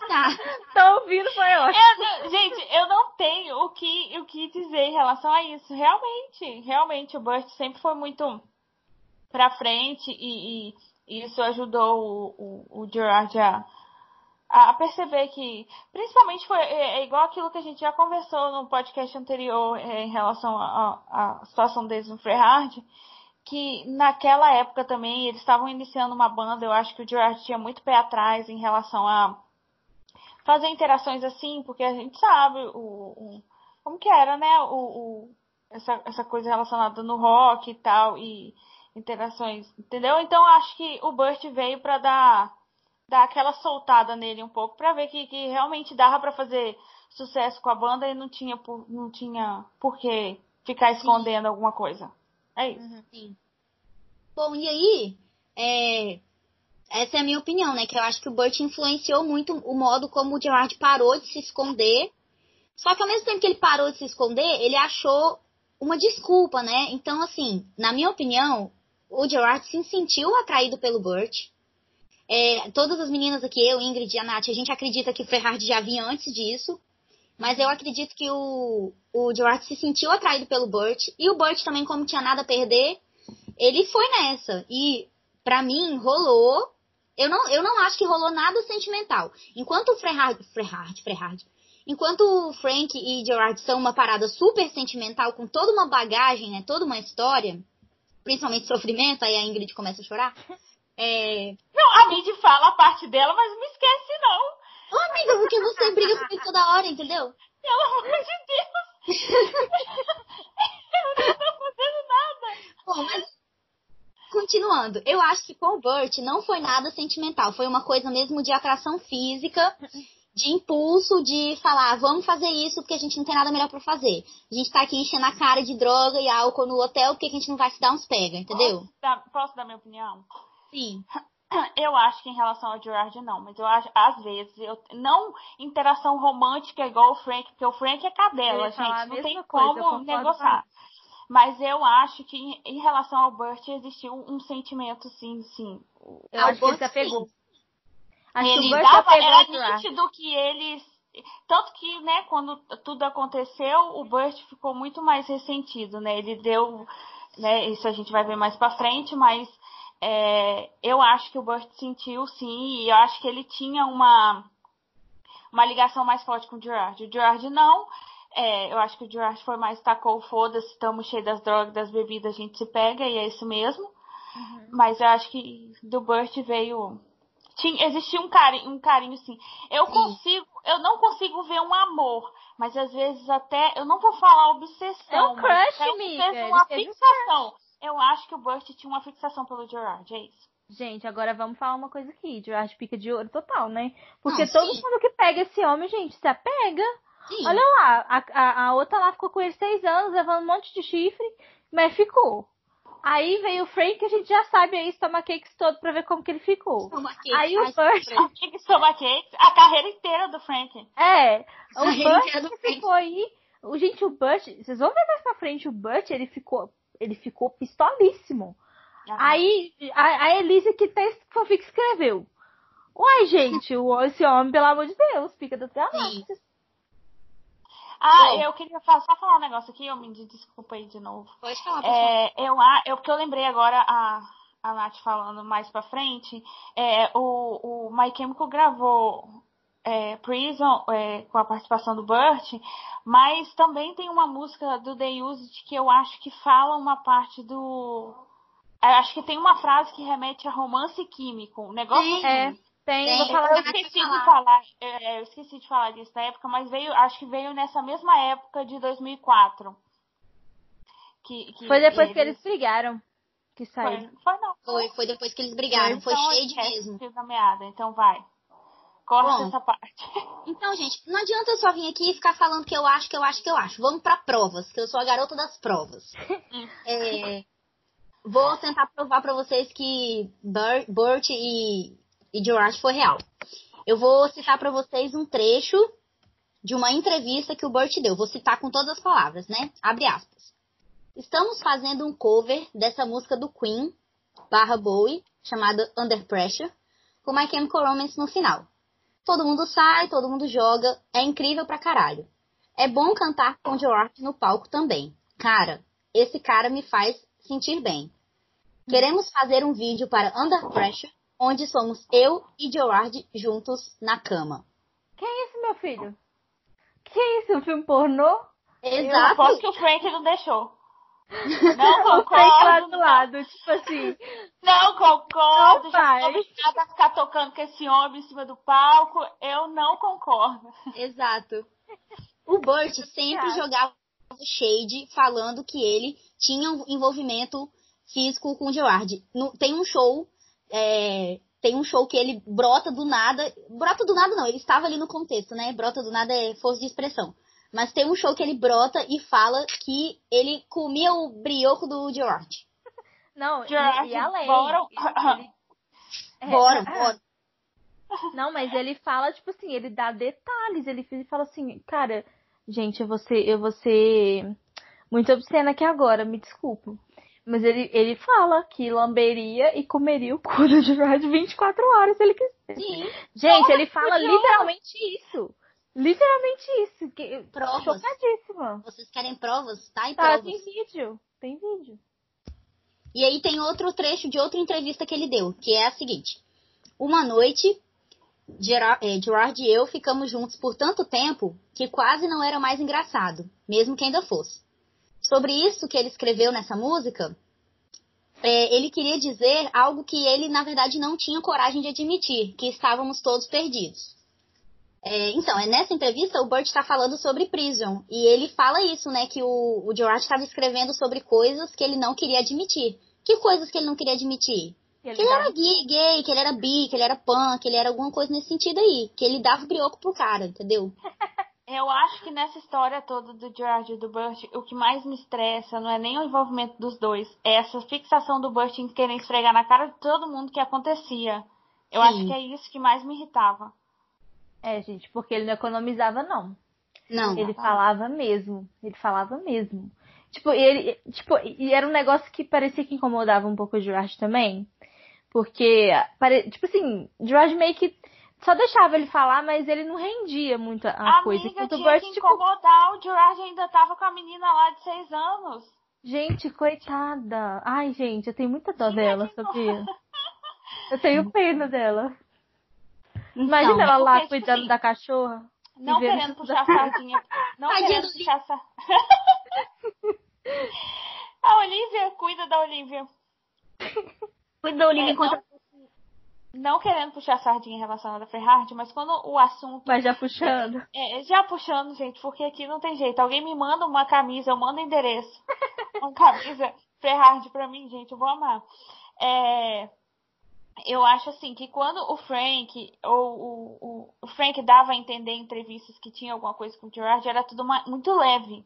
[SPEAKER 3] Tá.
[SPEAKER 2] Tô ouvindo, foi ótimo.
[SPEAKER 4] Eu, gente, eu não tenho o que, o que dizer em relação a isso. Realmente, realmente, o Burt sempre foi muito pra frente e, e isso ajudou o, o, o Gerard a, a perceber que, principalmente foi é, é, igual aquilo que a gente já conversou no podcast anterior é, em relação à situação deles no Freehard, que naquela época também eles estavam iniciando uma banda, eu acho que o Gerard tinha muito pé atrás em relação a fazer interações assim, porque a gente sabe o, o como que era, né, o, o, essa, essa coisa relacionada no rock e tal, e interações, entendeu? Então acho que o Burt veio para dar dar aquela soltada nele um pouco para ver que, que realmente dava para fazer sucesso com a banda e não tinha por, não tinha por que ficar escondendo sim. alguma coisa. É isso.
[SPEAKER 3] Uhum, sim. Bom, e aí, é, essa é a minha opinião, né? Que eu acho que o Burt influenciou muito o modo como o Gerard parou de se esconder. Só que ao mesmo tempo que ele parou de se esconder, ele achou uma desculpa, né? Então, assim, na minha opinião, o Gerard se sentiu atraído pelo Burt. É, todas as meninas aqui, eu, Ingrid e a Nath, a gente acredita que o Ferrari já vinha antes disso. Mas eu acredito que o, o Gerard se sentiu atraído pelo Burt. E o Burt também, como tinha nada a perder, ele foi nessa. E, para mim, rolou. Eu não, eu não acho que rolou nada sentimental. Enquanto o Ferrari, Ferrari, enquanto o Frank e Gerard são uma parada super sentimental, com toda uma bagagem, né, toda uma história, principalmente sofrimento, aí a Ingrid começa a chorar. É...
[SPEAKER 4] Não, a Mindy fala a parte dela, mas não me esquece, não.
[SPEAKER 3] Ô, amiga, porque você briga comigo toda hora, entendeu?
[SPEAKER 4] Pelo amor de Deus! eu não tô fazendo nada.
[SPEAKER 3] Bom, mas continuando, eu acho que com o Burt não foi nada sentimental, foi uma coisa mesmo de atração física, de impulso, de falar, vamos fazer isso porque a gente não tem nada melhor para fazer. A gente tá aqui enchendo a cara de droga e álcool no hotel porque a gente não vai se dar uns pega, entendeu?
[SPEAKER 4] Posso dar, posso dar minha opinião?
[SPEAKER 3] Sim.
[SPEAKER 4] Eu acho que em relação ao Gerard não, mas eu acho, às vezes, eu, não interação romântica igual o Frank, porque o Frank é cadela, gente, não tem coisa, como negociar. Mas eu acho que em, em relação ao Burt existiu um, um, sentimento, sim, sim.
[SPEAKER 2] Eu acho que ele se apegou. Acho
[SPEAKER 4] ele
[SPEAKER 2] que o Burt
[SPEAKER 4] dava,
[SPEAKER 2] apegou
[SPEAKER 4] era
[SPEAKER 2] ao
[SPEAKER 4] nítido que eles. Tanto que, né, quando tudo aconteceu, o Burt ficou muito mais ressentido, né? Ele deu. Né, isso a gente vai ver mais pra frente, mas é, eu acho que o Burt sentiu sim, e eu acho que ele tinha uma, uma ligação mais forte com o Gerard. O Gerard não. É, eu acho que o Gerard foi mais tacou, foda-se, estamos cheios das drogas, das bebidas, a gente se pega e é isso mesmo.
[SPEAKER 2] Uhum.
[SPEAKER 4] Mas eu acho que do Burt veio. Tinha, existia um carinho, um carinho sim. Eu
[SPEAKER 3] Sim.
[SPEAKER 4] consigo, eu não consigo ver um amor, mas às vezes até, eu não vou falar obsessão.
[SPEAKER 2] É um
[SPEAKER 4] mas
[SPEAKER 2] crush,
[SPEAKER 4] é
[SPEAKER 2] amiga,
[SPEAKER 4] uma
[SPEAKER 2] um
[SPEAKER 4] fixação. Eu acho que o Burt tinha uma fixação pelo Gerard, é isso.
[SPEAKER 2] Gente, agora vamos falar uma coisa aqui. Gerard pica de ouro total, né? Porque
[SPEAKER 3] Ah,
[SPEAKER 2] todo mundo que pega esse homem, gente, se apega.
[SPEAKER 3] Sim.
[SPEAKER 2] Olha lá, a, a, a outra lá ficou com ele seis anos, levando um monte de chifre, mas ficou. Aí veio o Frank, que a gente já sabe aí, cakes todo pra ver como que ele ficou.
[SPEAKER 3] Uma cake.
[SPEAKER 2] Aí o Burt-.
[SPEAKER 4] Frank Stomacates, a carreira inteira do Frank.
[SPEAKER 2] É, o Burt ficou aí. O, gente, o Burt, vocês vão ver mais pra frente, o Burt, ele ficou, ele ficou pistolíssimo. Aí, a, a Elise que tá, fanfic escreveu. Uai, gente, o, esse homem, pelo amor de Deus, pica das galáxias.
[SPEAKER 4] Ah,
[SPEAKER 3] Bom.
[SPEAKER 4] eu queria fa- só falar um negócio aqui, eu me desculpa aí de novo.
[SPEAKER 3] Pode falar, pode falar.
[SPEAKER 4] É, eu, a- eu, porque eu lembrei agora a, a Nath falando mais pra frente, é, o, o My Chemical gravou é, Prison é, com a participação do Burt, mas também tem uma música do The Used que eu acho que fala uma parte do. eu acho que tem uma frase que remete a romance químico. Um negócio
[SPEAKER 3] Tem.
[SPEAKER 2] É, tem,
[SPEAKER 3] Tem,
[SPEAKER 2] vou falar.
[SPEAKER 4] eu esqueci
[SPEAKER 3] falar.
[SPEAKER 4] de falar, é, eu esqueci de falar disso na época, mas veio, acho que veio nessa mesma época de 2004. Que, que
[SPEAKER 2] Foi depois que eles brigaram que
[SPEAKER 4] Foi,
[SPEAKER 2] saiu.
[SPEAKER 4] foi não.
[SPEAKER 3] Foi, foi depois que eles brigaram. Foi
[SPEAKER 4] Então,
[SPEAKER 3] shade
[SPEAKER 4] esquece,
[SPEAKER 3] mesmo.
[SPEAKER 4] Meada, então vai. Corta
[SPEAKER 3] Bom.
[SPEAKER 4] essa parte.
[SPEAKER 3] Então, gente, não adianta eu só vir aqui e ficar falando que eu acho, que eu acho, que eu acho. Vamos pra provas, que eu sou a garota das provas. É, vou tentar provar pra vocês que Burt e, e Gerard foi real. Eu vou citar pra vocês um trecho de uma entrevista que o Burt deu. Vou citar com todas as palavras, né? Abre aspas. Estamos fazendo um cover dessa música do Queen, barra Bowie, chamada Under Pressure, com My Chemical Romance no final. Todo mundo sai, todo mundo joga. É incrível pra caralho. É bom cantar com Gerard no palco também. Cara, esse cara me faz sentir bem. Queremos fazer um vídeo para Under Pressure, onde somos eu e Gerard juntos na cama.
[SPEAKER 2] Que isso, meu filho? Que isso, um filme pornô?
[SPEAKER 4] Eu
[SPEAKER 3] Exato.
[SPEAKER 4] aposto que o Frank não deixou. Não concordo.
[SPEAKER 2] do lado, tipo assim.
[SPEAKER 4] Não concordo.
[SPEAKER 2] Não
[SPEAKER 4] Já
[SPEAKER 2] faz.
[SPEAKER 4] tô obrigada a ficar tocando com esse homem em cima do palco. Eu não concordo.
[SPEAKER 3] Exato. O Burt sempre jogava o shade falando que ele tinha um envolvimento físico com o Gerard. No- tem um show, é, tem um show que ele brota do nada. Brota do nada não, ele estava ali no contexto, né? Brota do nada é força de expressão. Mas tem um show que ele brota e fala que ele comia o brioco do Gerard.
[SPEAKER 2] Não, e,
[SPEAKER 4] Gerard,
[SPEAKER 2] e além.
[SPEAKER 4] bora.
[SPEAKER 2] ele- é,
[SPEAKER 3] Bora,
[SPEAKER 2] é,
[SPEAKER 3] bora.
[SPEAKER 2] Não, mas ele fala, tipo assim, ele dá detalhes. Ele fala assim, cara, gente, eu vou ser, eu vou ser muito obscena aqui agora, me desculpa. Mas ele, ele fala que lamberia e comeria o cu do Gerard 24 horas se ele quiser.
[SPEAKER 3] Sim,
[SPEAKER 2] Gente, ele fala literalmente isso. Literalmente isso. Que,
[SPEAKER 3] Provas.
[SPEAKER 2] chocadíssima.
[SPEAKER 3] vocês querem provas? Tá em
[SPEAKER 2] Tá,
[SPEAKER 3] provas.
[SPEAKER 2] tem vídeo. Tem vídeo.
[SPEAKER 3] E aí tem outro trecho de outra entrevista que ele deu, que é a seguinte. Uma noite, Gera- eh, Gerard e eu ficamos juntos por tanto tempo que quase não era mais engraçado, mesmo que ainda fosse. Sobre isso que ele escreveu nessa música, eh, ele queria dizer algo que ele, na verdade, não tinha coragem de admitir, que estávamos todos perdidos. É, então, é nessa entrevista o Burt está falando sobre Prison. E ele fala isso, né? Que o, o Gerard estava escrevendo sobre coisas que ele não queria admitir. Que coisas que ele não queria admitir?
[SPEAKER 2] Que
[SPEAKER 3] Que ele era gay, gay, que ele era bi, que ele era pan, que ele era alguma coisa nesse sentido aí. Que ele dava brioco pro cara, entendeu?
[SPEAKER 4] Eu acho que nessa história toda do Gerard e do Burt, o que mais me estressa não é nem o envolvimento dos dois, é essa fixação do Burt em querer esfregar na cara de todo mundo que acontecia. Eu
[SPEAKER 3] Sim.
[SPEAKER 4] acho que é isso que mais me irritava.
[SPEAKER 2] É, gente, porque ele não economizava, não.
[SPEAKER 3] Não.
[SPEAKER 2] Ele falava mesmo. Ele falava mesmo. Tipo, ele. Tipo, e era um negócio que parecia que incomodava um pouco o Gerard também. Porque, pare- tipo assim, Gerard meio que só deixava ele falar, mas ele não rendia muito a
[SPEAKER 4] Amiga,
[SPEAKER 2] coisa. Enquanto o
[SPEAKER 4] tinha
[SPEAKER 2] Bert,
[SPEAKER 4] que
[SPEAKER 2] tipo,
[SPEAKER 4] incomodar, o Gerard ainda tava com a menina lá de seis anos.
[SPEAKER 2] gente, coitada. Ai, gente, eu tenho muita dó
[SPEAKER 4] Tinha
[SPEAKER 2] dela, sabia? Eu tenho pena dela.
[SPEAKER 3] Então,
[SPEAKER 2] Imagina ela lá
[SPEAKER 4] tipo
[SPEAKER 2] cuidando
[SPEAKER 4] assim,
[SPEAKER 2] da cachorra.
[SPEAKER 4] Não querendo puxar sardinha. Não
[SPEAKER 3] Tadinha
[SPEAKER 4] querendo
[SPEAKER 3] do
[SPEAKER 4] puxar sa... A Olivia, cuida da Olivia.
[SPEAKER 3] Cuida da Olivia
[SPEAKER 4] É,
[SPEAKER 3] enquanto
[SPEAKER 4] Não querendo puxar sardinha relacionada a Ferrari, mas quando o assunto
[SPEAKER 2] Mas já puxando.
[SPEAKER 4] É, já puxando, gente, porque aqui não tem jeito. Alguém me manda uma camisa, eu mando endereço. uma camisa Ferrari pra mim, gente, eu vou amar. É, eu acho assim que quando o Frank, ou o, o, Frank dava a entender em entrevistas que tinha alguma coisa com o Gerard, era tudo uma- muito leve.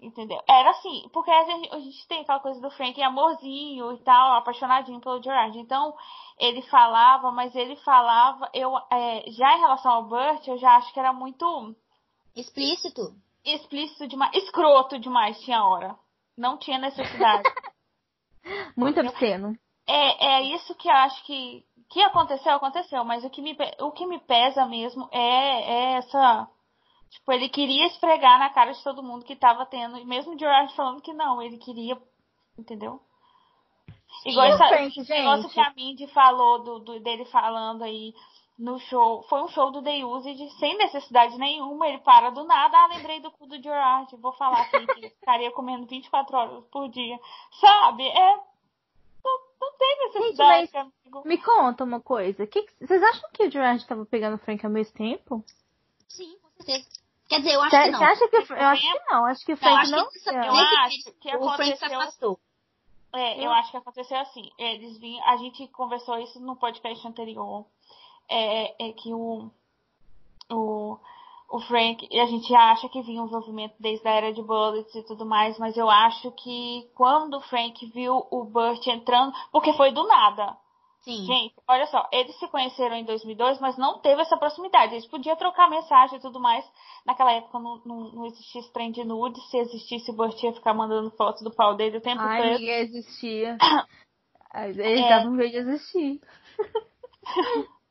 [SPEAKER 4] Entendeu? Era assim, porque a gente, a gente tem aquela coisa do Frank amorzinho e tal, apaixonadinho pelo Gerard. Então, ele falava, mas ele falava, eu é, já em relação ao Burt, eu já acho que era muito
[SPEAKER 3] explícito.
[SPEAKER 4] explícito demais, escroto demais, tinha hora. Não tinha necessidade.
[SPEAKER 2] Muito obsceno.
[SPEAKER 4] É, é isso que eu acho que que aconteceu, aconteceu, mas o que me, o que me pesa mesmo é, é essa. Tipo, ele queria esfregar na cara de todo mundo que tava tendo, e mesmo o Gerard falando que não, ele queria. Entendeu? Igual
[SPEAKER 2] E o
[SPEAKER 4] essa,
[SPEAKER 2] Frank,
[SPEAKER 4] esse negócio que a Mindy falou do, do- dele falando aí no show. Foi um show do The Used sem necessidade nenhuma. Ele para do nada. Ah, lembrei do cu do Gerard. Vou falar aqui que ficaria comendo 24 horas por dia. Sabe? É. Não, tem necessidade,
[SPEAKER 2] Gente,
[SPEAKER 4] amigo.
[SPEAKER 2] Me conta uma coisa. Que que- vocês acham que o Gerard tava pegando o Frank ao mesmo tempo?
[SPEAKER 3] Sim, com certeza. Quer dizer, eu acho
[SPEAKER 2] Você
[SPEAKER 3] que não.
[SPEAKER 2] você acha que o Eu acho que não. Acho que o Frank não.
[SPEAKER 3] nessa-
[SPEAKER 4] Eu acho que
[SPEAKER 3] período, o Frank se
[SPEAKER 4] aconteceu-
[SPEAKER 3] afastou.
[SPEAKER 4] É, eu acho que aconteceu assim. Eles vinham, a gente conversou isso no podcast anterior. É, é que o, o, o Frank, e a gente acha que vinha um envolvimento desde a era de Bullets e tudo mais, mas eu acho que quando o Frank viu o Burt entrando, porque foi do nada.
[SPEAKER 3] Sim.
[SPEAKER 4] Gente, olha só, eles se conheceram em 2002, mas não teve essa proximidade. Eles podiam trocar mensagem e tudo mais. Naquela época não, não, não existia esse trem de nude. Se existisse, o Burt ia ficar mandando fotos do pau dele o tempo
[SPEAKER 2] Ai,
[SPEAKER 4] todo.
[SPEAKER 2] ninguém existia. Eles
[SPEAKER 4] É.
[SPEAKER 2] davam um jeito de existir.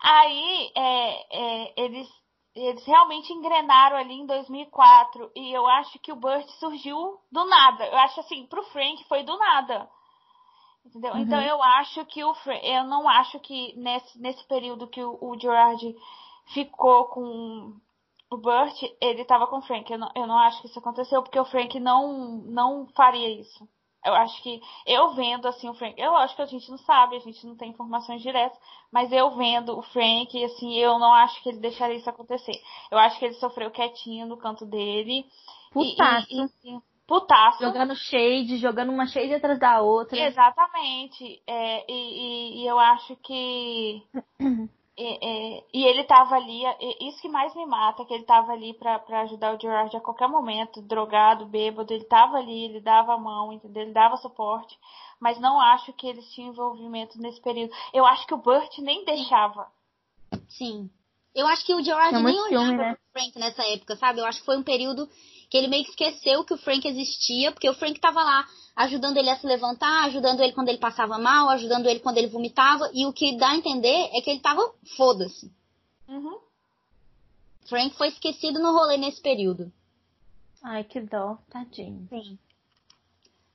[SPEAKER 4] Aí, é, é, eles, eles realmente engrenaram ali em 2004. E eu acho que o Burt surgiu do nada. Eu acho assim, pro Frank foi do nada. Entendeu?
[SPEAKER 2] Uhum.
[SPEAKER 4] Então eu acho que o Fra- eu não acho que nesse, nesse período que o, o Gerard ficou com o Burt, ele tava com o Frank. Eu não, eu não acho que isso aconteceu, porque o Frank não, não faria isso. Eu acho que eu vendo assim o Frank, eu acho que a gente não sabe, a gente não tem informações diretas, mas eu vendo o Frank, assim, eu não acho que ele deixaria isso acontecer. Eu acho que ele sofreu quietinho no canto dele. e-
[SPEAKER 2] Putaço.
[SPEAKER 4] E, e, putaço.
[SPEAKER 2] Jogando shade, jogando uma shade atrás da outra.
[SPEAKER 4] Exatamente. É, e, e- e eu acho que. é, é, e ele tava ali, é, isso que mais me mata, que ele tava ali pra, pra ajudar o Gerard a qualquer momento, drogado, bêbado, ele tava ali, ele dava a mão, entendeu? Ele dava suporte, mas não acho que eles tinham envolvimento nesse período. Eu acho que o Burt nem deixava.
[SPEAKER 3] Sim. Eu acho que o Gerard
[SPEAKER 2] Tinha
[SPEAKER 3] nem
[SPEAKER 2] muito
[SPEAKER 3] olhava
[SPEAKER 2] né?
[SPEAKER 3] pro Frank nessa época, sabe? Eu acho que foi um período que ele meio que esqueceu que o Frank existia, porque o Frank tava lá ajudando ele a se levantar, ajudando ele quando ele passava mal, ajudando ele quando ele vomitava, e o que dá a entender é que ele tava foda-se.
[SPEAKER 4] Uhum.
[SPEAKER 3] Frank foi esquecido no rolê nesse período.
[SPEAKER 2] Ai, que dó. Tadinho.
[SPEAKER 3] Sim.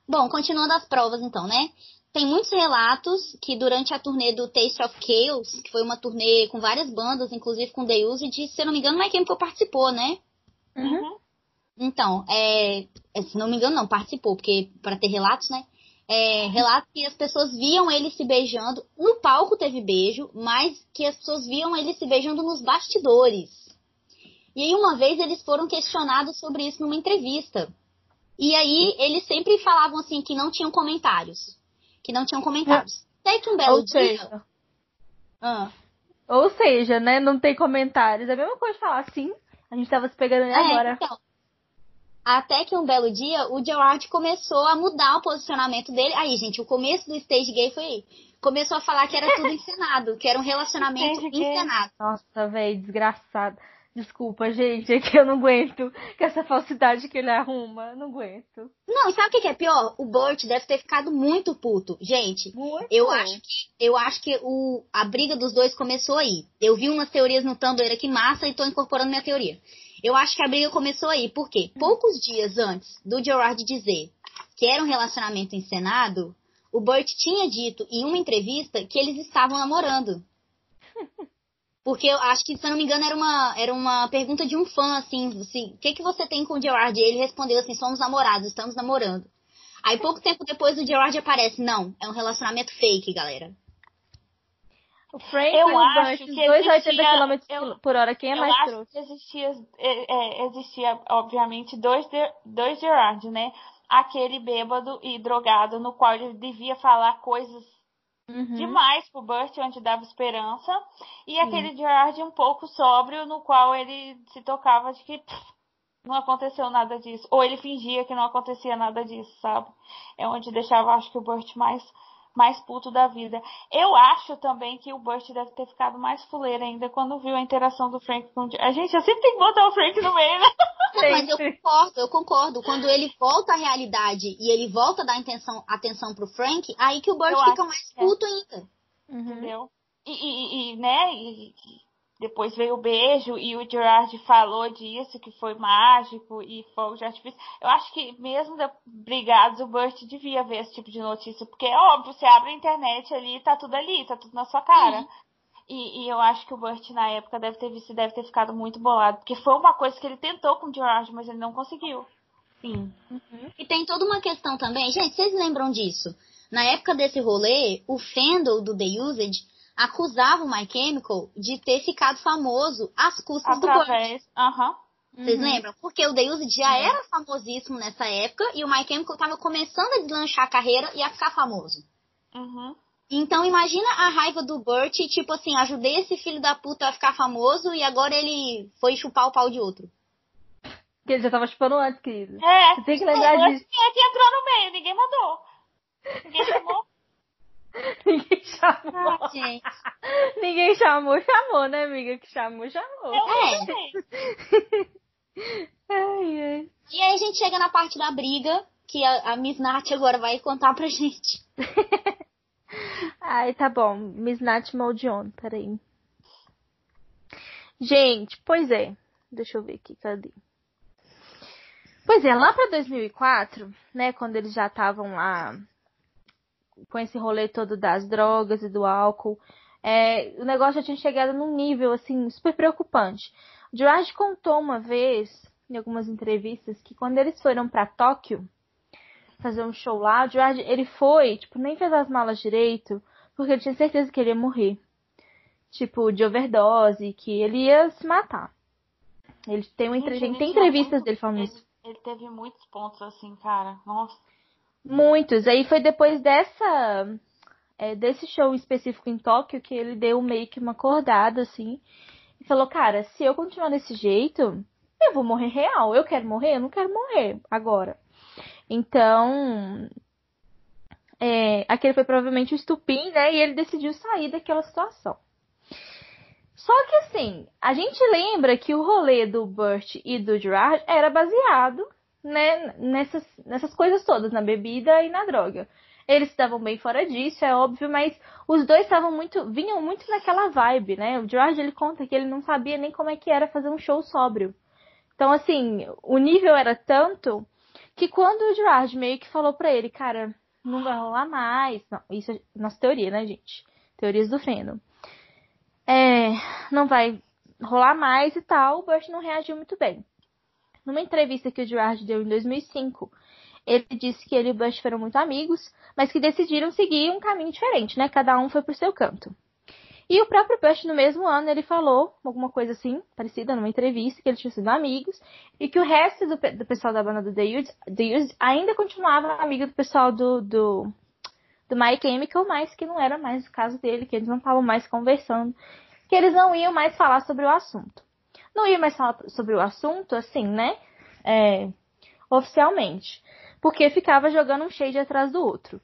[SPEAKER 3] Bom, continuando as provas então, né? Tem muitos relatos que durante a turnê do Taste of Chaos, que foi uma turnê com várias bandas, inclusive com The Used, se eu não me engano, My Chemical participou, né?
[SPEAKER 2] Uhum.
[SPEAKER 3] Então, é, é, se não me engano, não, participou, porque para ter relatos, né? É, relatos que as pessoas viam ele se beijando. No palco teve beijo, mas que as pessoas viam ele se beijando nos bastidores. E aí, uma vez, eles foram questionados sobre isso numa entrevista. E aí, eles sempre falavam assim que não tinham comentários. Que não tinham comentários. Até que um belo
[SPEAKER 2] Ou
[SPEAKER 3] dia.
[SPEAKER 2] seja,
[SPEAKER 3] Ah,
[SPEAKER 2] ou seja, né? Não tem comentários. É a mesma coisa de falar assim. A gente tava se pegando
[SPEAKER 3] É,
[SPEAKER 2] agora.
[SPEAKER 3] então. Até que um belo dia o Gerard começou a mudar o posicionamento dele. Aí, gente, o começo do stage gay foi aí. Começou a falar que era tudo encenado, que era um relacionamento
[SPEAKER 4] Stage gay.
[SPEAKER 3] encenado.
[SPEAKER 2] Nossa, velho, desgraçado. Desculpa, gente, é que eu não aguento com essa falsidade que ele arruma. Não aguento.
[SPEAKER 3] Não, e sabe o que, que é pior? O Burt deve ter ficado muito puto. Gente,
[SPEAKER 2] Muito.
[SPEAKER 3] eu acho que, eu acho que o, a briga dos dois começou aí. Eu vi umas teorias no Tumblr aqui massa e tô incorporando minha teoria. Eu acho que a briga começou aí. Por quê? Poucos dias antes do Gerard dizer que era um relacionamento encenado, o Burt tinha dito em uma entrevista que eles estavam namorando. Porque eu acho que, se eu não me engano, era uma, era uma pergunta de um fã, assim, assim, o que, que você tem com o Gerard? E ele respondeu assim, somos namorados, estamos namorando. Aí pouco tempo depois o Gerard aparece, não, é um relacionamento fake, galera.
[SPEAKER 2] O Frank
[SPEAKER 4] Eu acho
[SPEAKER 2] Burt,
[SPEAKER 4] que
[SPEAKER 2] os dois a 80
[SPEAKER 4] existia-
[SPEAKER 2] km
[SPEAKER 4] eu-
[SPEAKER 2] por hora, quem é mais
[SPEAKER 4] acho
[SPEAKER 2] trouxa?
[SPEAKER 4] que existia, é, é, existia, obviamente, dois, dois Gerard, né? Aquele bêbado e drogado, no qual ele devia falar coisas
[SPEAKER 2] Uhum.
[SPEAKER 4] demais pro Burt, onde dava esperança. E
[SPEAKER 2] Sim.
[SPEAKER 4] aquele Gerard um pouco sóbrio, no qual ele se tocava de que pff, não aconteceu nada disso. Ou ele fingia que não acontecia nada disso, sabe? É onde deixava, acho que, o Burt mais, mais puto da vida. Eu acho também que o Burt deve ter ficado mais fuleiro ainda quando viu a interação do Frank com o Gerard. A gente, eu sempre tem que botar o Frank no meio, né?
[SPEAKER 3] Não, mas eu concordo, eu concordo. Quando ele volta à realidade e ele volta a dar atenção, atenção pro Frank, aí que o Burt
[SPEAKER 4] Eu
[SPEAKER 3] fica mais
[SPEAKER 4] é.
[SPEAKER 3] puto ainda.
[SPEAKER 2] Uhum.
[SPEAKER 4] Entendeu? E, e, e, né, e depois veio o beijo e o Gerard falou disso, que foi mágico e fogo de artifício. Eu acho que mesmo de- brigados, o Burt devia ver esse tipo de notícia, porque é óbvio, você abre a internet ali, tá tudo ali, tá tudo na sua cara. E, e eu acho que o Burt na época deve ter visto e deve ter ficado muito bolado, porque foi uma coisa que ele tentou com o Gerard, mas ele não conseguiu.
[SPEAKER 2] Sim.
[SPEAKER 3] E tem toda uma questão também. Gente, vocês lembram disso? Na época desse rolê, o Fendel do The Usage acusava o My Chemical de ter ficado famoso às custas do Burt.
[SPEAKER 4] Através. Aham.
[SPEAKER 3] Vocês
[SPEAKER 2] Uhum.
[SPEAKER 3] lembram? Porque o Usage já era famosíssimo nessa época e o My Chemical tava começando a deslanchar a carreira e a ficar famoso.
[SPEAKER 4] Uhum.
[SPEAKER 3] Então imagina a raiva do Burt, tipo assim, ajudei esse filho da puta a ficar famoso e agora ele foi chupar o pau de outro.
[SPEAKER 2] Que ele já tava chupando antes, querido.
[SPEAKER 4] É,
[SPEAKER 2] Você tem que lembrar
[SPEAKER 4] é,
[SPEAKER 2] disso.
[SPEAKER 4] Quem é que entrou no meio? Ninguém mandou. Ninguém chamou.
[SPEAKER 2] Ninguém chamou.
[SPEAKER 3] Ah, gente.
[SPEAKER 2] Ninguém chamou, chamou, né, amiga? Que chamou, chamou.
[SPEAKER 3] É.
[SPEAKER 2] Ai, ai.
[SPEAKER 3] E aí a gente chega na parte da briga, que a, a Miss Nath agora vai contar pra gente.
[SPEAKER 2] Ai, tá bom. Miss Nath Maldion, peraí. Gente, pois é. Deixa eu ver aqui, cadê? Pois é, lá pra 2004, né, quando eles já estavam lá com esse rolê todo das drogas e do álcool, é, o negócio já tinha chegado num nível, assim, super preocupante. O Gerard contou uma vez, em algumas entrevistas, que quando eles foram pra Tóquio fazer um show lá, o Gerard, ele foi, tipo, nem fez as malas direito, porque ele tinha certeza que ele ia morrer. Tipo, de overdose, que ele ia se matar. Ele tem, uma
[SPEAKER 4] ele
[SPEAKER 2] tem entrevistas
[SPEAKER 4] muito-
[SPEAKER 2] dele falando
[SPEAKER 4] ele,
[SPEAKER 2] isso.
[SPEAKER 4] Ele teve muitos pontos assim, cara. Nossa.
[SPEAKER 2] Muitos. Aí foi depois dessa. é, desse show específico em Tóquio que ele deu meio que uma acordada, assim. E falou, cara, se eu continuar desse jeito, eu vou morrer real. Eu quero morrer? Eu não quero morrer agora. Então. É, aquele foi provavelmente o estupim, né? E ele decidiu sair daquela situação. Só que assim, a gente lembra que o rolê do Burt e do Gerard era baseado né, nessas, nessas coisas todas, na bebida e na droga. Eles estavam bem fora disso, é óbvio, mas os dois estavam muito, vinham muito naquela vibe, né? O George ele conta que ele não sabia nem como é que era fazer um show sóbrio. Então, assim, o nível era tanto que quando o Gerard meio que falou pra ele, cara, não vai rolar mais. Não, isso é nossa teoria, né, gente? Teorias do feno. É, não vai rolar mais e tal, o Burt não reagiu muito bem. Numa entrevista que o Gerard deu em 2005, ele disse que ele e o Bush foram muito amigos, mas que decidiram seguir um caminho diferente, né? Cada um foi pro seu canto. E o próprio Bush, no mesmo ano, ele falou alguma coisa assim, parecida numa entrevista, que eles tinham sido amigos, e que o resto do, do pessoal da banda do The Used, The Used ainda continuava amigo do pessoal do, do, do My Chemical, mas que não era mais o caso dele, que eles não estavam mais conversando, que eles não iam mais falar sobre o assunto. Não ia mais falar sobre o assunto, assim, né? É, oficialmente. Porque ficava jogando um shade atrás do outro.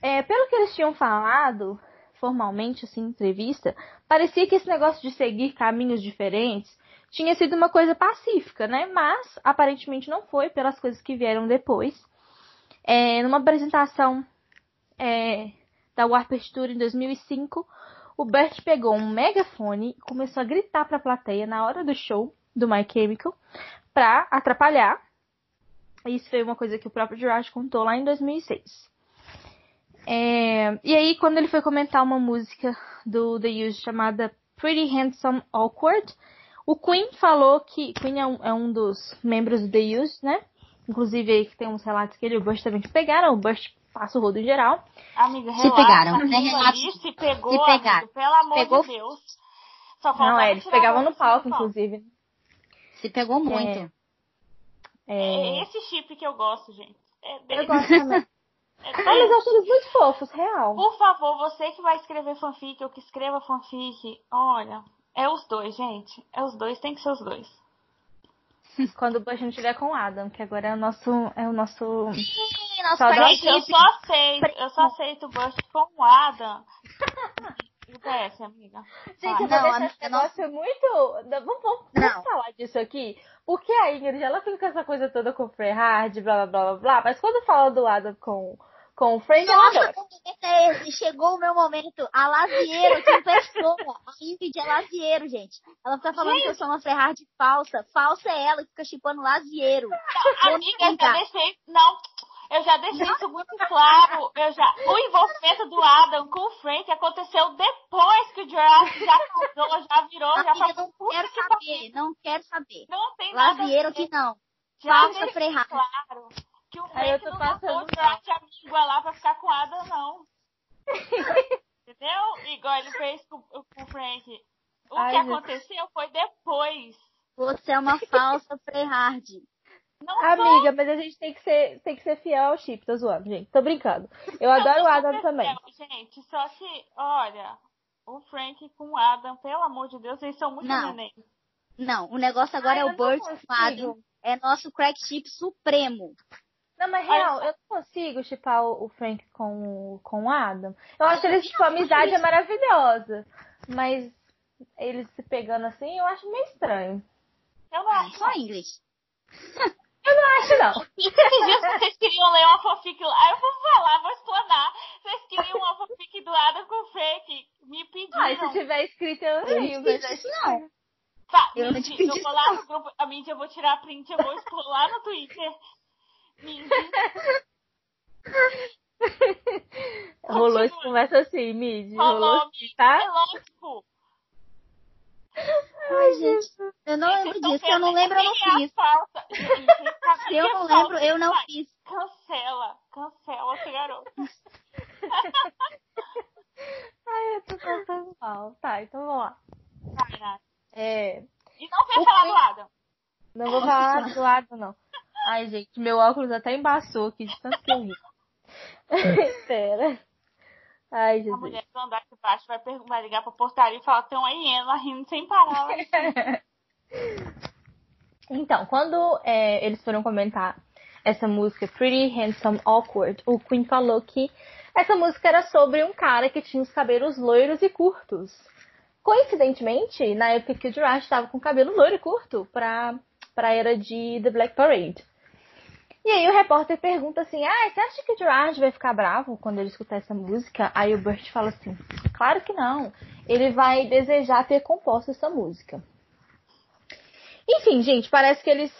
[SPEAKER 2] É, pelo que eles tinham falado, formalmente, assim, entrevista, parecia que esse negócio de seguir caminhos diferentes tinha sido uma coisa pacífica, né? Mas aparentemente não foi pelas coisas que vieram depois. É, numa apresentação é, da Warped Tour em 2005, o Bert pegou um megafone e começou a gritar para a plateia na hora do show do My Chemical para atrapalhar. Isso foi uma coisa que o próprio Gerard contou lá em 2006. É, e aí, quando ele foi comentar uma música do The Used chamada Pretty Handsome Awkward, o Queen falou que. Queen é um, é um dos membros do The Used, né? Inclusive aí que tem uns relatos que ele e o Bush também pegaram. O Bush passa o rodo em geral.
[SPEAKER 4] Amiga,
[SPEAKER 3] Se pegaram, né?
[SPEAKER 4] Se pegou,
[SPEAKER 3] se pegaram.
[SPEAKER 4] amigo, pelo amor
[SPEAKER 3] Pegou-
[SPEAKER 4] de Deus. Só
[SPEAKER 2] Não, é, eles pegavam no palco,
[SPEAKER 4] palco.
[SPEAKER 2] inclusive.
[SPEAKER 3] Se pegou muito.
[SPEAKER 2] É,
[SPEAKER 4] É esse chip que eu gosto, gente. É
[SPEAKER 2] eu gosto também.
[SPEAKER 4] É
[SPEAKER 2] Ah, mas eu acho eles muito fofos, real.
[SPEAKER 4] Por favor, você que vai escrever fanfic ou que escreva fanfic, olha, é os dois, gente. É os dois, tem que ser os dois.
[SPEAKER 2] Quando o Bush não estiver com o Adam, que agora é o nosso. É o nosso.
[SPEAKER 3] Nosso
[SPEAKER 2] Só
[SPEAKER 4] Gente, eu só aceito, eu só aceito o Bush com o Adam. O PS, amiga.
[SPEAKER 2] Gente, eu
[SPEAKER 3] Não,
[SPEAKER 2] vou deixar
[SPEAKER 3] a-
[SPEAKER 2] esse negócio muito. Não, Vamos, vamos,
[SPEAKER 3] Não.
[SPEAKER 2] vamos falar disso aqui. Porque a Ingrid, ela fica com essa coisa toda com o Freyhard, blá blá blá blá blá. Mas quando fala do Adam com, com o Frank, ela
[SPEAKER 3] Nossa, momento é esse? Chegou o meu momento. A Lavieiro, que pessoa. A Ingrid é Lavieiro, gente. Ela fica falando que eu sou uma Ferrari falsa. Falsa é ela que fica chipando Lavieiro.
[SPEAKER 4] Amiga, eu deixei. Não, eu já deixei isso muito claro. Eu já, o envolvimento do Adam com o Frank aconteceu depois que o Gerard já casou, já virou, já
[SPEAKER 3] Amiga,
[SPEAKER 4] foi.
[SPEAKER 3] não quero saber. Não quero saber.
[SPEAKER 4] Não tem nada.
[SPEAKER 3] Lavieiro que não.
[SPEAKER 4] Já
[SPEAKER 3] Falsa Ferrari.
[SPEAKER 4] claro que o Frank não
[SPEAKER 2] passando
[SPEAKER 4] botou o de amigo lá pra ficar com o Adam, não. Entendeu? Igual ele fez com, com o Frank. O
[SPEAKER 2] Ai,
[SPEAKER 4] que
[SPEAKER 2] gente.
[SPEAKER 4] aconteceu foi depois.
[SPEAKER 3] Você é uma falsa Ferrari.
[SPEAKER 4] Não
[SPEAKER 2] Amiga, mas a gente tem que ser, tem que ser fiel ao chip, tô zoando, gente. Tô brincando. Eu adoro o Adam também.
[SPEAKER 4] Não, Gente, só que, olha, o Frank com o Adam, pelo amor de Deus, eles são muito
[SPEAKER 3] Não.
[SPEAKER 4] neném.
[SPEAKER 3] Não, o negócio agora
[SPEAKER 2] Ai,
[SPEAKER 3] é o
[SPEAKER 2] não
[SPEAKER 3] Burt com o Adam. É nosso crack chip supremo.
[SPEAKER 2] Não, mas real, eu não consigo chipar o Frank com, o- com o Adam. Eu acho eles, tipo, a amizade é maravilhosa. Mas eles se pegando assim, eu acho meio estranho.
[SPEAKER 4] Eu não acho.
[SPEAKER 3] só inglês.
[SPEAKER 2] Eu não acho, não.
[SPEAKER 4] Esses dias vocês queriam ler uma fanfic lá. Eu vou falar, vou explanar. Vocês queriam uma fanfic do Adam com o Frank. Me
[SPEAKER 2] Ah, se
[SPEAKER 4] pediram.
[SPEAKER 2] tiver escrito, eu
[SPEAKER 3] não
[SPEAKER 2] leio.
[SPEAKER 3] isso, não.
[SPEAKER 4] Tá,
[SPEAKER 3] eu não
[SPEAKER 4] Mindy,
[SPEAKER 3] te pedi
[SPEAKER 4] eu vou lá no grupo. A Mindy, eu vou tirar a print, eu vou expor lá no Twitter. Mindy,
[SPEAKER 2] Rolou essa conversa assim, Mid.
[SPEAKER 4] Rolou,
[SPEAKER 2] Rolou assim,
[SPEAKER 4] Mindy.
[SPEAKER 2] tá?
[SPEAKER 4] É lógico.
[SPEAKER 3] Ai, gente. Eu não lembro disso. Se eu não lembro, eu não fiz. Se eu não lembro, eu não
[SPEAKER 4] vai.
[SPEAKER 3] fiz.
[SPEAKER 4] Cancela, cancela esse garoto.
[SPEAKER 2] Ai, eu tô passando mal. Tá, então vamos lá. É,
[SPEAKER 4] E não vem falar do Adam.
[SPEAKER 2] não vou falar do lado, não. Ai, gente, meu óculos até embaçou aqui de tanto que eu ri. Pera. Ai,
[SPEAKER 4] A
[SPEAKER 2] Jesus.
[SPEAKER 4] mulher do andar de baixo vai, vai ligar pra portaria e falar: tem uma hiena rindo sem parar. lá em cima."
[SPEAKER 2] Então, quando é, eles foram comentar essa música Pretty Handsome Awkward, o Queen falou que essa música era sobre um cara que tinha os cabelos loiros e curtos. Coincidentemente, na época que o Gerard estava com cabelo loiro e curto pra, pra era de The Black Parade. E aí o repórter pergunta assim, ah, você acha que o Gerard vai ficar bravo quando ele escutar essa música? Aí o Burt fala assim, claro que não. Ele vai desejar ter composto essa música. Enfim, gente, parece que eles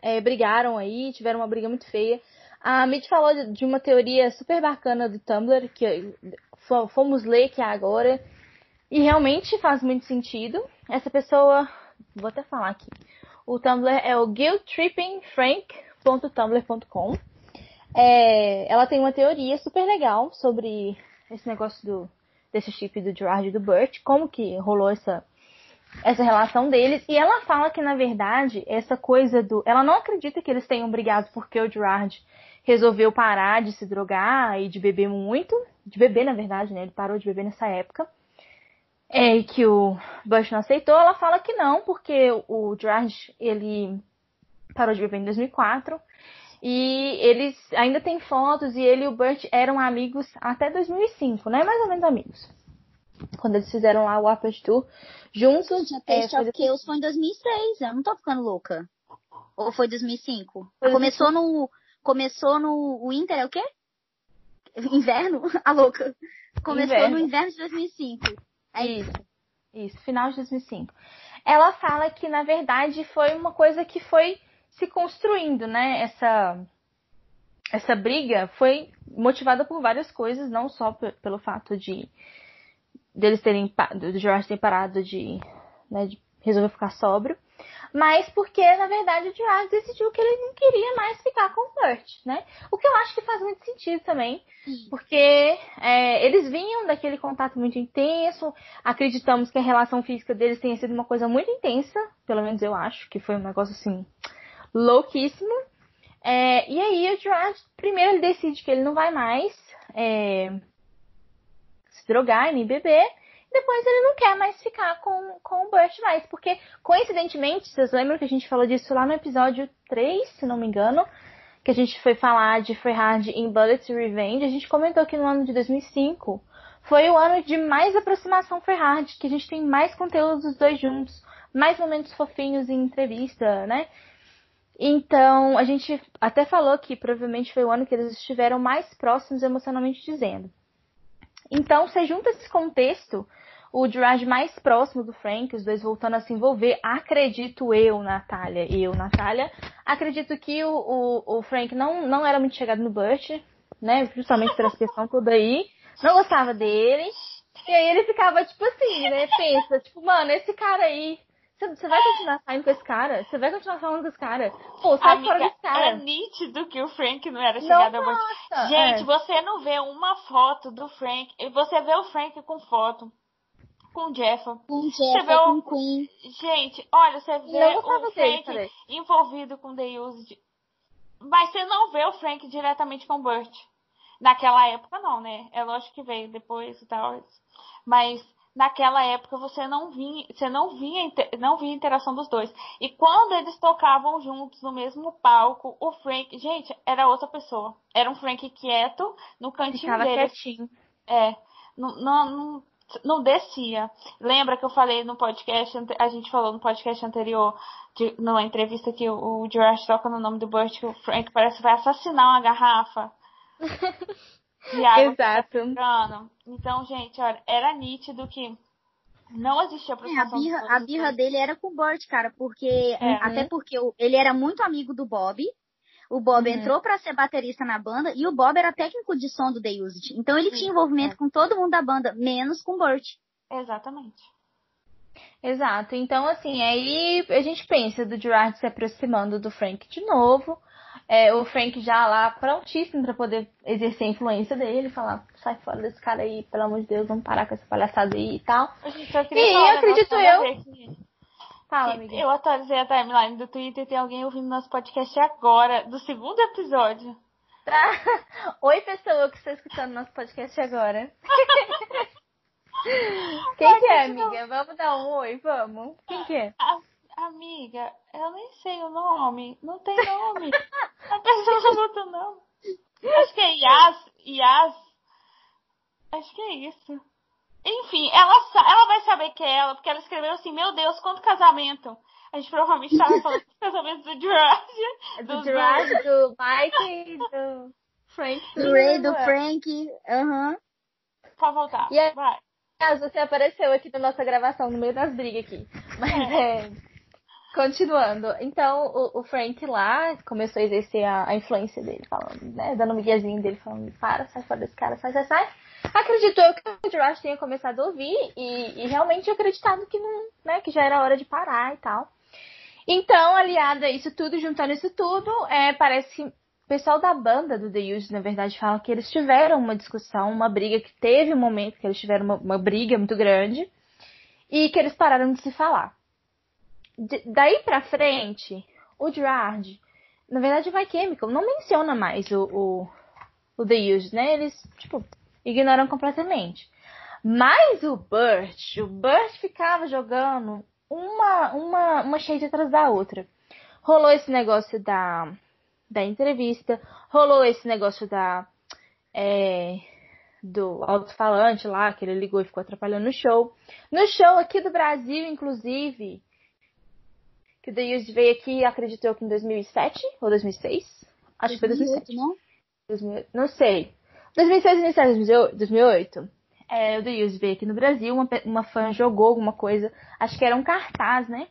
[SPEAKER 2] é, brigaram aí, tiveram uma briga muito feia. A Mid falou de- uma teoria super bacana do Tumblr, que fo- fomos ler que é agora, e realmente faz muito sentido. Essa pessoa, vou até falar aqui, o Tumblr é o guilttrippingfrank.tumblr.com. É, ela tem uma teoria super legal sobre esse negócio do, desse chip do Gerard e do Burt, como que rolou essa essa relação deles. E ela fala que, na verdade, essa coisa do. Ela não acredita que eles tenham brigado porque o Gerard resolveu parar de se drogar e de beber muito. De beber, na verdade, né? Ele parou de beber nessa época. É, e que o Bush não aceitou. Ela fala que não, porque o Gerard, ele parou de beber em 2004. E eles ainda têm fotos e ele e o Burt eram amigos até 2005, né? Mais ou menos amigos. quando eles fizeram lá o Warped Tour juntos.
[SPEAKER 3] Taste
[SPEAKER 2] é,
[SPEAKER 3] of Chaos foi em 2006, eu não tô ficando louca. Ou foi 2005? Foi começou no começou no Winter é o quê? Inverno? A louca. Começou inverno. no inverno de 2005. É
[SPEAKER 2] isso. Isso, final de 2005. Ela fala que na verdade foi uma coisa que foi se construindo, né? Essa essa briga foi motivada por várias coisas, não só pelo fato de deles terem do George ter parado de, né, de resolver ficar sóbrio, mas porque na verdade o George decidiu que ele não queria mais ficar com o Bert, né? O que eu acho que faz muito sentido também, porque é, eles vinham daquele contato muito intenso, acreditamos que a relação física deles tenha sido uma coisa muito intensa, pelo menos eu acho que foi um negócio assim louquíssimo. É, e aí o George primeiro ele decide que ele não vai mais é, se drogar nem beber. Depois ele não quer mais ficar com, com o Burt mais. Porque, coincidentemente, vocês lembram que a gente falou disso lá no episódio 3, se não me engano, que a gente foi falar de Free Hard em Bullet Revenge, a gente comentou que no ano de 2005 foi o ano de mais aproximação Free Hard, que a gente tem mais conteúdo dos dois juntos, mais momentos fofinhos em entrevista, né? Então, a gente até falou que provavelmente foi o ano que eles estiveram mais próximos emocionalmente dizendo. Então, você junta esse contexto, o Gerard mais próximo do Frank, os dois voltando a se envolver, acredito eu, Natália, eu, Natália, acredito que o, o, o Frank não, não era muito chegado no Burt, né, justamente por essa questão toda aí, não gostava dele, e aí ele ficava tipo assim, né, pensa, tipo, mano, esse cara aí, você vai continuar saindo com esse cara? Você vai continuar falando com esse cara? Pô, sai Amiga, fora desse cara.
[SPEAKER 4] É nítido que o Frank não era chegado não a Gente, é. você não vê uma foto do Frank. Você vê o Frank com foto. Com o Jeff.
[SPEAKER 3] Com o Jeff, você vê com o Queen.
[SPEAKER 4] Gente, olha, você vê o Frank envolvido com The Used. Mas você não vê o Frank diretamente com o Burt. Naquela época, não, né? É lógico que veio depois e tal. Mas naquela época você não vinha, você não vinha, não via a interação dos dois. E quando eles tocavam juntos no mesmo palco, o Frank, gente, era outra pessoa. Era um Frank quieto no cantinho
[SPEAKER 2] Ficava
[SPEAKER 4] dele.
[SPEAKER 2] quietinho.
[SPEAKER 4] É, não, não, não, não descia. Lembra que eu falei no podcast, a gente falou no podcast anterior, de, numa entrevista que o, o George toca no nome do Burt, que o Frank parece que vai assassinar uma garrafa. de água
[SPEAKER 2] Exato.
[SPEAKER 4] Então, gente, olha, era nítido que não existia aproximação.
[SPEAKER 3] É, a birra, a birra dele era com o Burt, cara, porque é. até porque ele era muito amigo do Bob. O Bob uhum. entrou para ser baterista na banda e o Bob era técnico de som do The Used. Então ele Sim, tinha envolvimento é. com todo mundo da banda, menos com o Burt.
[SPEAKER 4] Exatamente.
[SPEAKER 2] Exato. Então, assim, aí a gente pensa do Gerard se aproximando do Frank de novo é, o Frank já lá prontíssimo para poder exercer a influência dele, falar, sai fora desse cara aí, pelo amor de Deus, vamos parar com essa palhaçada aí e tal.
[SPEAKER 4] e eu acredito eu.
[SPEAKER 2] Fala, amiga.
[SPEAKER 4] Eu atualizei a timeline do Twitter e tem alguém ouvindo nosso podcast agora, do segundo episódio.
[SPEAKER 2] Oi, pessoa que está escutando nosso podcast agora. Quem que é, amiga? Vamos dar um oi, vamos. Quem que é?
[SPEAKER 4] Amiga, eu nem sei o nome. Não tem nome. A pessoa não botou nome. Acho que é Yas. Yas. Acho que é isso. Enfim, ela, ela vai saber que é ela, porque ela escreveu assim, meu Deus, quanto casamento. A gente provavelmente estava falando do casamento do George.
[SPEAKER 2] Do George, do Mike, do Frank.
[SPEAKER 3] Do Ray, do Frank. Aham. Uhum.
[SPEAKER 4] Pode voltar.
[SPEAKER 2] E aí, vai. Você apareceu aqui na nossa gravação, no meio das brigas aqui. Mas é. é Continuando, então o, o, Frank lá começou a exercer a, a, influência dele, falando, né, dando um miguezinho dele, falando, para, sai fora desse cara, sai, sai, sai. Acreditou que o Josh tenha começado a ouvir e, e, realmente acreditado que não, né, que já era hora de parar e tal. Então, aliada a isso tudo, juntando isso tudo, é, parece que o pessoal da banda do The Used, na verdade, fala que eles tiveram uma discussão, uma briga, que teve um momento que eles tiveram uma, uma briga muito grande e que eles pararam de se falar daí pra frente, o Gerard, na verdade My Chemical não menciona mais o, o, o The Used, né? Eles, tipo, ignoram completamente. Mas o Burt, o Burt ficava jogando uma, uma, uma shade atrás da outra. Rolou esse negócio da, da entrevista, rolou esse negócio da. É, do alto-falante lá, que ele ligou e ficou atrapalhando o show. No show aqui do Brasil, inclusive, que o The Used veio aqui, acreditou que em 2007 ou 2006? Acho 2008, que foi 2007. Não? 2008, não sei. 2006, 2007, 2008. É, o The Used veio aqui no Brasil, uma, uma fã jogou alguma coisa, acho que era um cartaz, né?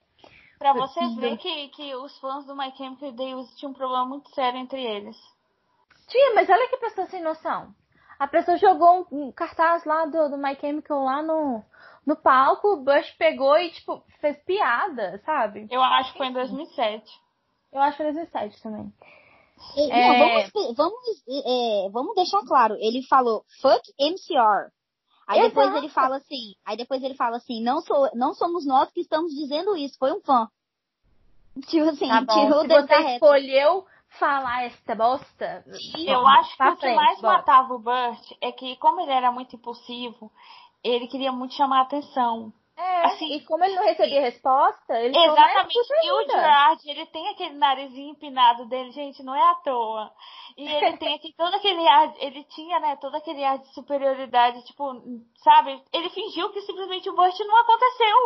[SPEAKER 4] Pra vocês verem que, que os fãs do My Chemical The Used tinham um problema muito sério entre eles.
[SPEAKER 2] Tinha, mas olha que pessoa sem noção. A pessoa jogou um cartaz lá do, do My Chemical lá no, no palco, o Bush pegou e, tipo, fez piada, sabe?
[SPEAKER 4] Eu acho que foi em 2007.
[SPEAKER 2] Eu acho que foi em 2007 também.
[SPEAKER 3] É... Não, vamos, vamos, é, vamos deixar claro. Ele falou fuck MCR. Aí Exato. depois ele fala assim, aí depois ele fala assim, não, sou, não somos nós que estamos dizendo isso, foi um fã.
[SPEAKER 2] Tipo assim, tá tirou Se você escolheu falar essa bosta.
[SPEAKER 4] Eu acho que o que mais bora. matava o Burt é que, como ele era muito impulsivo, ele queria muito chamar a atenção.
[SPEAKER 2] É, assim, e como ele não recebia resposta, ele
[SPEAKER 4] Exatamente. E o Gerard, ele tem aquele narizinho empinado dele, gente, não é à toa. E ele tem aqui todo aquele ar, ele tinha, né, todo aquele ar de superioridade, tipo, sabe? Ele fingiu que simplesmente o Burt não aconteceu.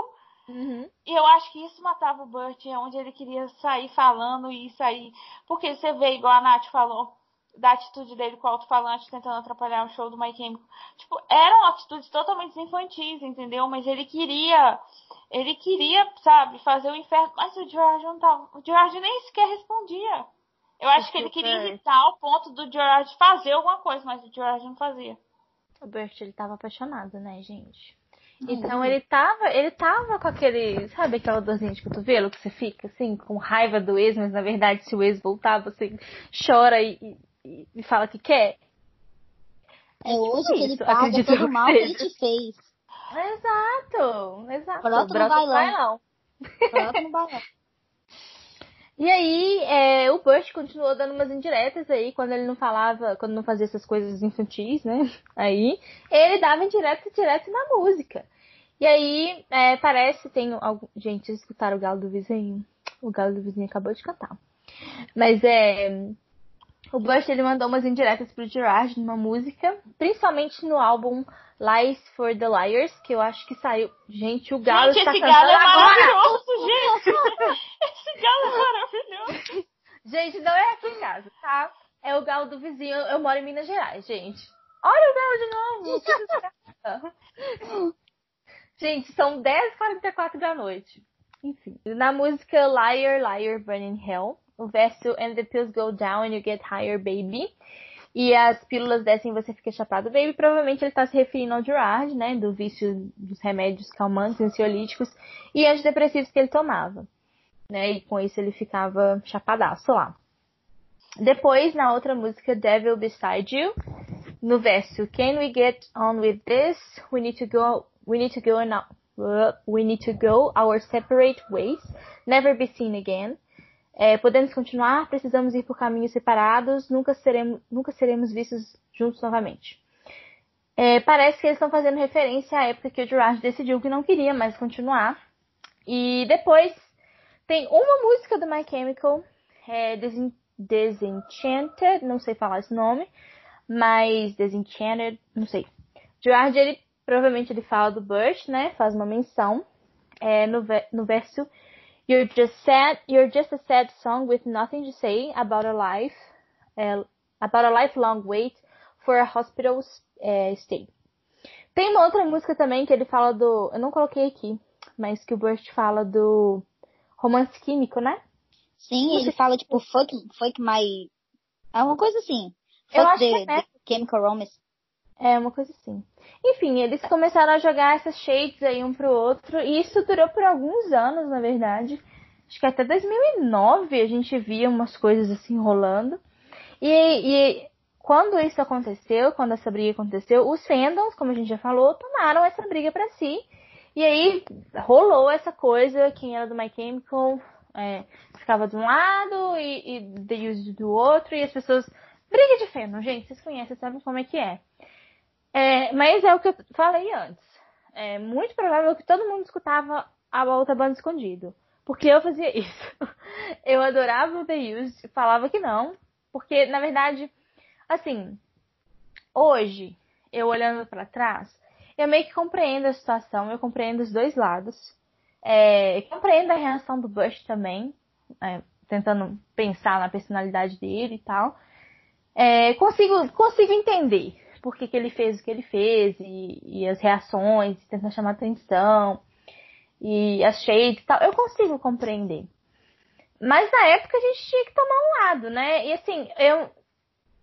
[SPEAKER 2] Uhum.
[SPEAKER 4] E eu acho que isso matava o Burt, é onde ele queria sair falando e sair. Porque você vê, igual a Nath falou, da atitude dele com o alto-falante tentando atrapalhar o show do My Chemical. Tipo, eram atitudes totalmente infantis, entendeu? Mas ele queria, ele queria, sabe, fazer o inferno. Mas o George não tava, o George nem sequer respondia. Eu acho que ele queria irritar ao ponto do George fazer alguma coisa, mas o George não fazia.
[SPEAKER 2] O Bert, ele tava apaixonado, né, gente? Então ele tava, ele tava com aquele, sabe aquela dorzinha de cotovelo que você fica assim, com raiva do ex, mas na verdade se o ex voltar, você chora e, e, fala que quer.
[SPEAKER 3] É hoje que ele paga todo o mal que ele te fez.
[SPEAKER 2] Exato, exato.
[SPEAKER 3] Brota no bailão.
[SPEAKER 2] Brota no bailão. E aí, é, o Bush continuou dando umas indiretas aí, quando ele não falava, quando não fazia essas coisas infantis, né? Aí, ele dava indireta direto na música. E aí, é, parece, tem algum... Gente, escutaram o galo do vizinho? O galo do vizinho acabou de cantar. Mas é... O Bush ele mandou umas indiretas pro Gerard numa música, principalmente no álbum Lies for the Liars, que eu acho que saiu. Gente, o Galo
[SPEAKER 4] gente,
[SPEAKER 2] está
[SPEAKER 4] esse galo é
[SPEAKER 2] agora.
[SPEAKER 4] maravilhoso, gente! esse galo é maravilhoso!
[SPEAKER 2] Gente, não é aqui em casa, tá? É o galo do vizinho. Eu moro em Minas Gerais, gente. Olha o galo de novo! gente, são 10h44 da noite. Enfim. Na música Liar, Liar, Burning Hell, o verso And the pills go down and you get higher, baby. E as pílulas descem e você fica chapado, baby. Provavelmente ele está se referindo ao Gerard, né? Do vício dos remédios calmantes, ansiolíticos e antidepressivos que ele tomava. Né? E com isso ele ficava chapadaço lá. Depois, na outra música, Devil Beside You, no verso Can we get on with this? We need to go, we need to go, we need to go our separate ways, never be seen again. É, podemos continuar, precisamos ir por caminhos separados, nunca seremos, nunca seremos vistos juntos novamente. É, parece que eles estão fazendo referência à época que o Gerard decidiu que não queria mais continuar. E depois tem uma música do My Chemical, é, Desenchanted, não sei falar esse nome, mas Desenchanted, não sei. Gerard, ele provavelmente ele fala do Bush, né? Faz uma menção é, no, no verso You're just sad. You're just a sad song with nothing to say about a life, uh, about a lifelong wait for a hospital uh, stay. Tem uma outra música também que ele fala do, eu não coloquei aqui, mas que o Burst fala do romance químico, né?
[SPEAKER 3] Sim, ele fala tipo fuck, fuck my, é uma coisa assim. Fuck eu acho the, que é, né? chemical romance.
[SPEAKER 2] É, uma coisa assim. Enfim, eles começaram a jogar essas shades aí um pro outro, e isso durou por alguns anos, na verdade. Acho que até 2009 a gente via umas coisas assim rolando. E, e quando isso aconteceu, quando essa briga aconteceu, os fandoms, como a gente já falou, tomaram essa briga para si. E aí rolou essa coisa, quem era do My Chemical é, ficava de um lado e, e The Used do outro, e as pessoas. Briga de fandom, gente, vocês conhecem, sabem como é que é. É, mas é o que eu falei antes. É muito provável que todo mundo escutava a outra banda escondido. Porque eu fazia isso. Eu adorava o The Used, falava que não. Porque, na verdade, assim, hoje eu olhando para trás, eu meio que compreendo a situação, eu compreendo os dois lados. É, compreendo a reação do Bush também, é, tentando pensar na personalidade dele e tal. É, consigo, consigo entender por que, que ele fez o que ele fez e, e as reações, tentando chamar atenção e as shades e tal. Eu consigo compreender. Mas na época a gente tinha que tomar um lado, né? E assim, eu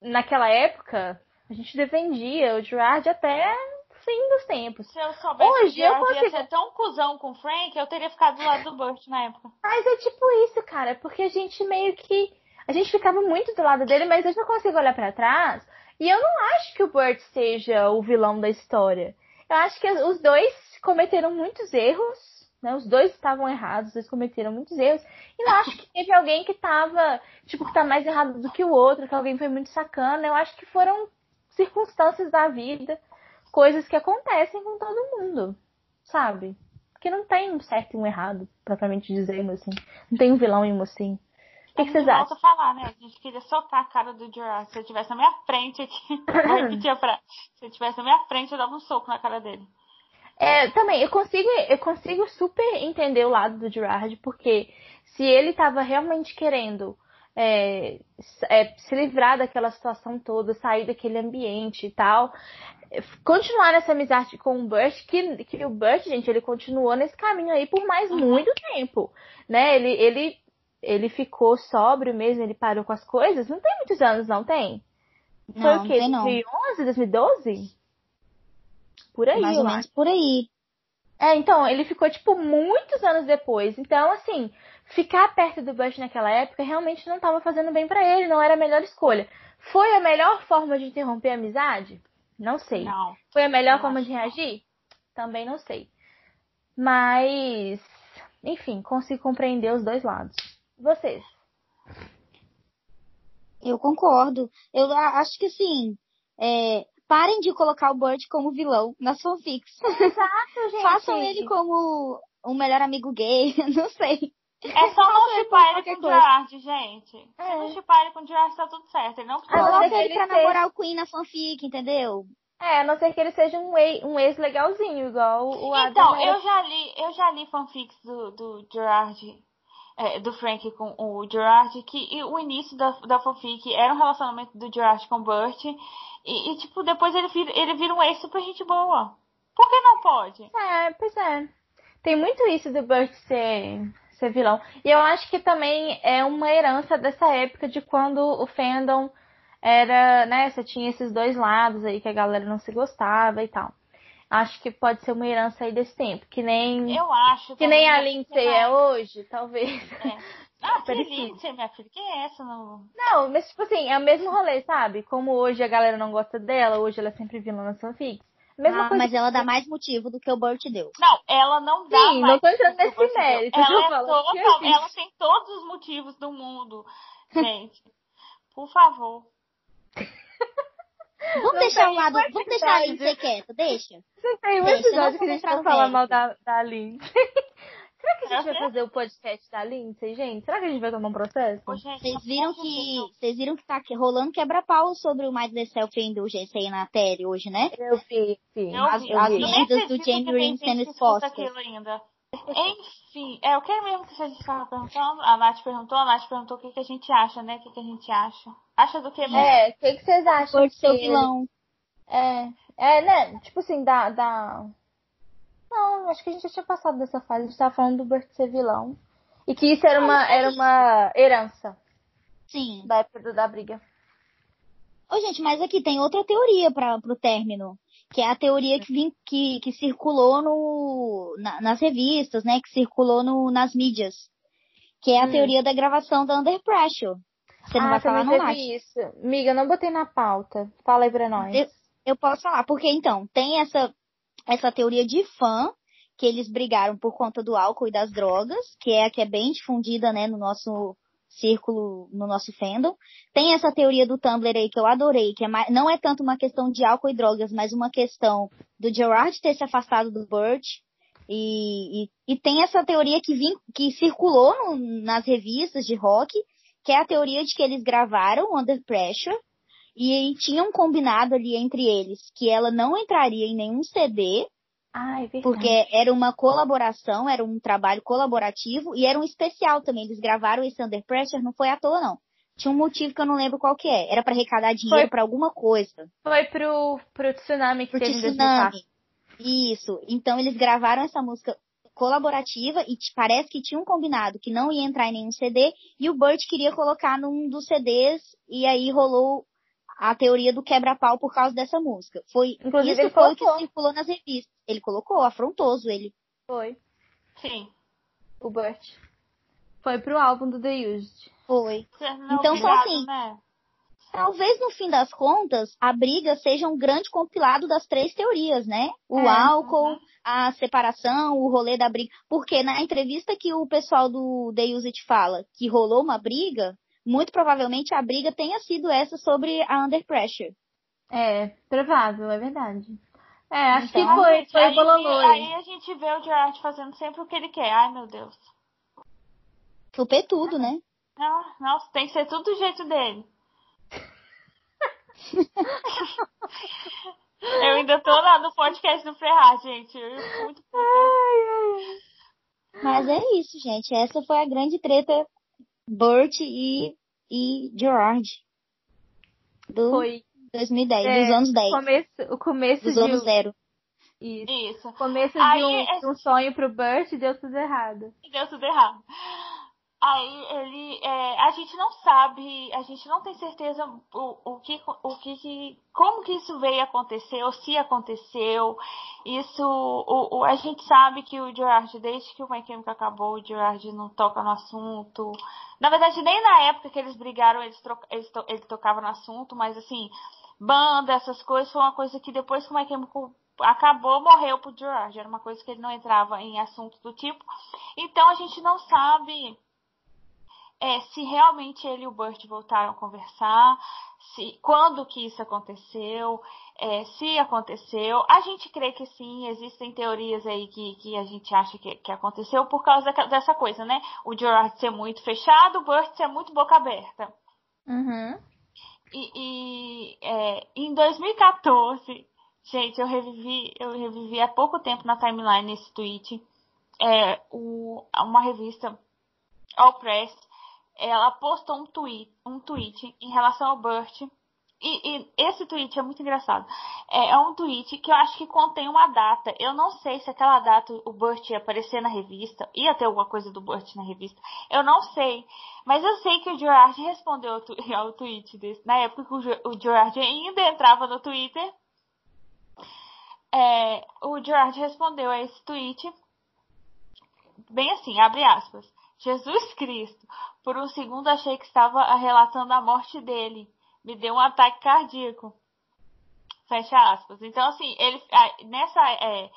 [SPEAKER 2] naquela época a gente defendia o Gerard até fim dos tempos.
[SPEAKER 4] Se eu soubesse Hoje, que o Gerard eu consigo... ia ser tão cuzão com o Frank, eu teria ficado do lado do Burt na época.
[SPEAKER 2] Mas é tipo isso, cara, porque a gente meio que a gente ficava muito do lado dele, mas eu já consigo olhar para trás e eu não acho que o Burt seja o vilão da história. Eu acho que os dois cometeram muitos erros né? Os dois estavam errados, eles cometeram muitos erros. E não acho que teve alguém que tava, tipo, que tá mais errado do que o outro, que alguém foi muito sacana. Eu acho que foram circunstâncias da vida, coisas que acontecem com todo mundo, sabe? Porque não tem um certo e um errado, propriamente dizendo, assim. Não tem um vilão e um mocinho. O que, vocês acham?
[SPEAKER 4] falar, né? A gente queria socar a cara do Jurassic. Se ele tivesse na minha frente aqui, Se ele tivesse na minha frente, eu dava um soco na cara dele.
[SPEAKER 2] É, também, eu consigo, eu consigo super entender o lado do Gerard, porque se ele estava realmente querendo é, é, se livrar daquela situação toda, sair daquele ambiente e tal, continuar nessa amizade com o Burt, que, que o Burt, gente, ele continuou nesse caminho aí por mais uhum. muito tempo, né? Ele, ele, ele ficou sóbrio mesmo, ele parou com as coisas, não tem muitos anos, não tem? Foi não, o quê? 2011, 2012? Por aí,
[SPEAKER 3] Mais ou menos por aí.
[SPEAKER 2] É, então, ele ficou, tipo, muitos anos depois. Então, assim, ficar perto do Bush naquela época realmente não estava fazendo bem para ele, não era a melhor escolha. Foi a melhor forma de interromper a amizade? Não sei.
[SPEAKER 4] Não.
[SPEAKER 2] Foi a melhor não forma de reagir? Também não sei. Mas, enfim, consigo compreender os dois lados. Vocês?
[SPEAKER 3] Eu concordo. Eu acho que, assim, é, Parem de colocar o Burt como vilão nas fanfics.
[SPEAKER 2] Exato, gente.
[SPEAKER 3] Façam ele como um melhor amigo gay, não sei.
[SPEAKER 4] É só não chipar ele com o Gerard, gente. É. Se não chipar ele com o Gerard, tá tudo certo. Ele não precisa...
[SPEAKER 3] Coloca ele pra seja... namorar o Queen na fanfic, entendeu?
[SPEAKER 2] É, a não ser que ele seja um ex, um ex legalzinho, igual o Adam.
[SPEAKER 4] Então, eu já li, eu já li fanfics do, do Gerard é, do Frank com o Gerard, que o início da, da fanfic era um relacionamento do Gerard com o Burt, e, e, tipo, depois ele vira, ele vira um ex super gente boa. Por que não pode?
[SPEAKER 2] É, pois é. Tem muito isso do Burt ser, ser vilão. E eu acho que também é uma herança dessa época de quando o fandom era, né, você tinha esses dois lados aí que a galera não se gostava e tal acho que pode ser uma herança aí desse tempo, que nem
[SPEAKER 4] eu acho
[SPEAKER 2] que nem a Lindsay é hoje, talvez.
[SPEAKER 4] É. Ah, que Lindsay, minha filha, que é essa? Não...
[SPEAKER 2] não, mas tipo assim, é o mesmo rolê, sabe? Como hoje a galera não gosta dela, hoje ela é sempre vilã na fanfics.
[SPEAKER 3] Mesma ah, coisa mas ela dá mais motivo do que o Burt deu.
[SPEAKER 4] Não, ela não dá
[SPEAKER 2] Sim,
[SPEAKER 4] mais
[SPEAKER 2] não tô entrando nesse mérito.
[SPEAKER 4] Ela, é total, ela tem todos os motivos do mundo, gente. Por favor.
[SPEAKER 3] Vamos não deixar o lado. Vamos deixar a Lindsay quieta, deixa.
[SPEAKER 2] Você tem um deixa, episódio que a gente vai falar mal da, da Lindsay. Será que a gente vai fazer o podcast da Lindsay, gente? Será que a gente vai tomar um processo?
[SPEAKER 3] Vocês viram que. Vocês viram que tá rolando quebra-pau sobre o Mais The Self e do GC na tele hoje, né?
[SPEAKER 2] Eu vi, sim.
[SPEAKER 3] As, as medidas do Jamie Ring sendo expostas.
[SPEAKER 4] Enfim, é o que mesmo que a gente estava perguntando? A Nath perguntou, a Nath perguntou o que, que a gente acha, né? O que, que a gente acha. Acha do que mesmo?
[SPEAKER 2] É, o que, que vocês acham?
[SPEAKER 3] Por ser vilão.
[SPEAKER 2] É, é, né? Tipo assim, da, da. Não, acho que a gente já tinha passado dessa fase. A gente tava falando do Bert ser vilão. E que isso era uma, era uma herança.
[SPEAKER 3] Sim.
[SPEAKER 2] Da época da briga.
[SPEAKER 3] Ô, gente, mas aqui tem outra teoria para pro término que é a teoria que, vim, que, que circulou no, na, nas revistas, né? Que circulou no, nas mídias. Que é a hum. teoria da gravação da Under Pressure. Você não
[SPEAKER 2] ah,
[SPEAKER 3] vai falar,
[SPEAKER 2] não, isso. Miga, não botei na pauta. Fala aí pra nós.
[SPEAKER 3] Eu, eu posso falar, porque então, tem essa, essa teoria de fã, que eles brigaram por conta do álcool e das drogas, que é a que é bem difundida, né, no nosso círculo no nosso fandom. Tem essa teoria do Tumblr aí que eu adorei, que é mais, não é tanto uma questão de álcool e drogas, mas uma questão do Gerard ter se afastado do Burt. E, e, e tem essa teoria que, vim, que circulou no, nas revistas de rock, que é a teoria de que eles gravaram Under Pressure e tinha um combinado ali entre eles que ela não entraria em nenhum CD,
[SPEAKER 2] Ah, é verdade.
[SPEAKER 3] porque era uma colaboração, era um trabalho colaborativo e era um especial também. Eles gravaram esse Under Pressure, não foi à toa não. Tinha um motivo que eu não lembro qual que é. Era para arrecadar dinheiro para alguma coisa.
[SPEAKER 2] Foi pro, pro tsunami que
[SPEAKER 3] Pro
[SPEAKER 2] teve em 2004.
[SPEAKER 3] tsunami. Isso. Então eles gravaram essa música colaborativa e parece que tinha um combinado que não ia entrar em nenhum CD e o Burt queria colocar num dos CDs e aí rolou a teoria do quebra-pau por causa dessa música. Foi
[SPEAKER 2] Inclusive,
[SPEAKER 3] isso
[SPEAKER 2] ele
[SPEAKER 3] foi o que circulou nas revistas. Ele colocou, afrontoso ele.
[SPEAKER 2] Foi.
[SPEAKER 4] Sim.
[SPEAKER 2] O Burt. Foi pro álbum do The Used.
[SPEAKER 3] Foi.
[SPEAKER 4] Não
[SPEAKER 3] Então, só assim.
[SPEAKER 4] Né?
[SPEAKER 3] Talvez no fim das contas a briga seja um grande compilado das três teorias, né? O
[SPEAKER 2] É,
[SPEAKER 3] álcool,
[SPEAKER 4] uhum.
[SPEAKER 3] a separação, o rolê da briga. Porque na entrevista que o pessoal do The Use It fala que rolou uma briga, muito provavelmente a briga tenha sido essa sobre a Under Pressure.
[SPEAKER 2] É, provável, é verdade. É, acho
[SPEAKER 3] Então,
[SPEAKER 2] que foi, foi
[SPEAKER 4] aí,
[SPEAKER 2] bololô.
[SPEAKER 4] aí a gente vê o Gerard fazendo sempre o que ele quer. Ai, meu Deus.
[SPEAKER 3] Chupei tudo, né?
[SPEAKER 4] Ah, nossa, tem que ser tudo do jeito dele. Eu ainda tô lá no podcast do Ferraz, gente. Muito
[SPEAKER 3] Mas é isso, gente. Essa foi a grande treta Burt e, e Gerard. Do
[SPEAKER 2] Foi
[SPEAKER 3] 2010,
[SPEAKER 2] É,
[SPEAKER 3] dos anos 10.
[SPEAKER 2] começo, o começo
[SPEAKER 3] Dos
[SPEAKER 2] de
[SPEAKER 3] anos
[SPEAKER 2] um,
[SPEAKER 3] zero.
[SPEAKER 2] isso.
[SPEAKER 4] Isso.
[SPEAKER 2] O começo
[SPEAKER 4] Aí,
[SPEAKER 2] de, um,
[SPEAKER 4] é-
[SPEAKER 2] de um sonho pro Burt e deu tudo errado.
[SPEAKER 4] E deu tudo errado. Aí ele. é, a gente não sabe, a gente não tem certeza o, o, que, o que, como que isso veio acontecer, ou se aconteceu. Isso. O, o- a gente sabe que o Gerard, desde que o My Chemical acabou, o Gerard não toca no assunto. Na verdade, nem na época que eles brigaram, eles troca, eles to- ele tocava no assunto, mas assim, banda, essas coisas, foi uma coisa que depois que o My Chemical acabou, morreu pro Gerard. Era uma coisa que ele não entrava em assuntos do tipo. Então a gente não sabe é, se realmente ele e o Burt voltaram a conversar, se quando que isso aconteceu, é, se aconteceu. A gente crê que sim, existem teorias aí que, que a gente acha que, que aconteceu por causa da- dessa coisa, né? O Gerard ser muito fechado, o Burt ser muito boca aberta.
[SPEAKER 2] Uhum.
[SPEAKER 4] E, e, é, em 2014, gente, eu revivi, eu revivi há pouco tempo na timeline esse tweet. É, o, uma revista, All Press, ela postou um tweet, um tweet em relação ao Burt. E, e esse tweet é muito engraçado. É, é um tweet que eu acho que contém uma data. Eu não sei se aquela data o Burt ia aparecer na revista, ia ter alguma coisa do Burt na revista. Eu não sei. Mas eu sei que o Gerard respondeu ao, ao tweet desse. Na época que o, o Gerard ainda entrava no Twitter. É, o Gerard respondeu a esse tweet. Bem assim, abre aspas. Jesus Cristo, por um segundo achei que estava relatando a morte dele. Me deu um ataque cardíaco. Fecha aspas. Então, assim, ele nessa. É,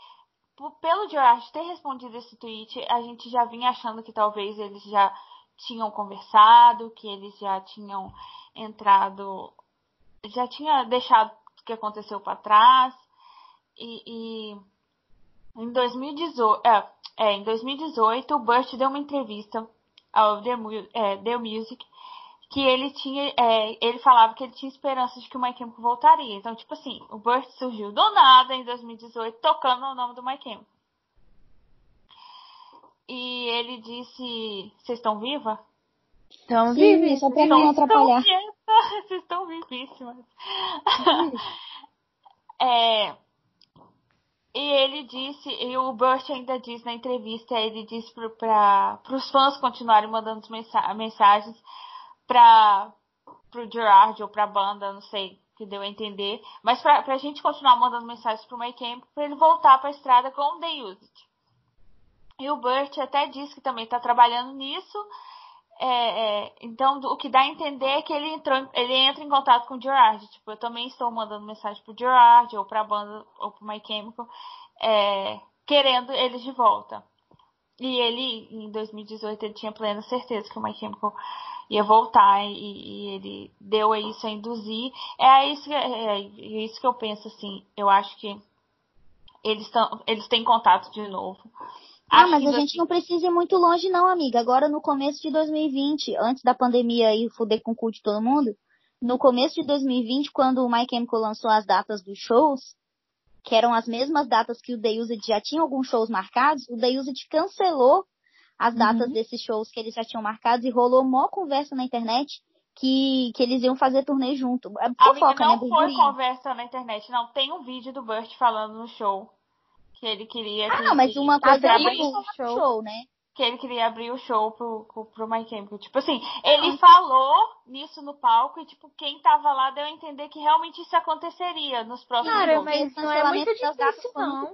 [SPEAKER 4] pelo Gerard ter respondido esse tweet, a gente já vinha achando que talvez eles já tinham conversado, que eles já tinham entrado, já tinha deixado o que aconteceu para trás. E, e em 2018, é, é, em 2018, o Burt deu uma entrevista ao The, Mu- é, The Music que ele tinha, é, ele falava que ele tinha esperança de que o My Chemical voltaria. Então, tipo assim, o Burt surgiu do nada em 2018 tocando o nome do My Chemical. E ele disse, vocês estão viva?
[SPEAKER 2] Então,
[SPEAKER 3] Sim,
[SPEAKER 2] vive.
[SPEAKER 3] só pra não atrapalhar.
[SPEAKER 4] Estão Vocês estão vivíssimas. É, e ele disse, e o Burt ainda disse na entrevista, ele disse para os fãs continuarem mandando mensa mensagens para o Gerard ou para a banda, não sei que deu a entender, mas para a gente continuar mandando mensagens para o Mike Camp para ele voltar para a estrada com o The Used. E o Burt até disse que também está trabalhando nisso. É, é, então, o que dá a entender é que ele, entrou, ele entra em contato com o Gerard. Tipo, eu também estou mandando mensagem pro Gerard, ou pra banda, ou pro My Chemical, é, querendo eles de volta. E ele, em 2018, ele tinha plena certeza que o My Chemical ia voltar e, e ele deu isso a induzir. É isso, que- é, é isso que eu penso, assim. Eu acho que eles, tão, eles têm contato de novo.
[SPEAKER 3] Ah, mas a gente não precisa ir muito longe, não, amiga. Agora, no começo de 2020, antes da pandemia aí fuder com o cu de todo mundo, no começo de 2020, quando o My Chemical lançou as datas dos shows, que eram as mesmas datas que o The Used já tinha alguns shows marcados, o The Used cancelou as datas uhum. desses shows que eles já tinham marcados e rolou uma conversa na internet que, que eles iam fazer turnê junto.
[SPEAKER 4] É fofoca, não né, foi conversa na internet, não. Tem um vídeo do Burt falando no show que ele queria.
[SPEAKER 3] Ah, não, mas uma coisa é o show. show, né?
[SPEAKER 4] Que ele queria abrir o show pro, pro, pro My Chemical. Tipo assim, ele falou nisso no palco e, tipo, quem tava lá deu a entender que realmente isso aconteceria nos próximos
[SPEAKER 2] Cara, mas não é muito difícil, não.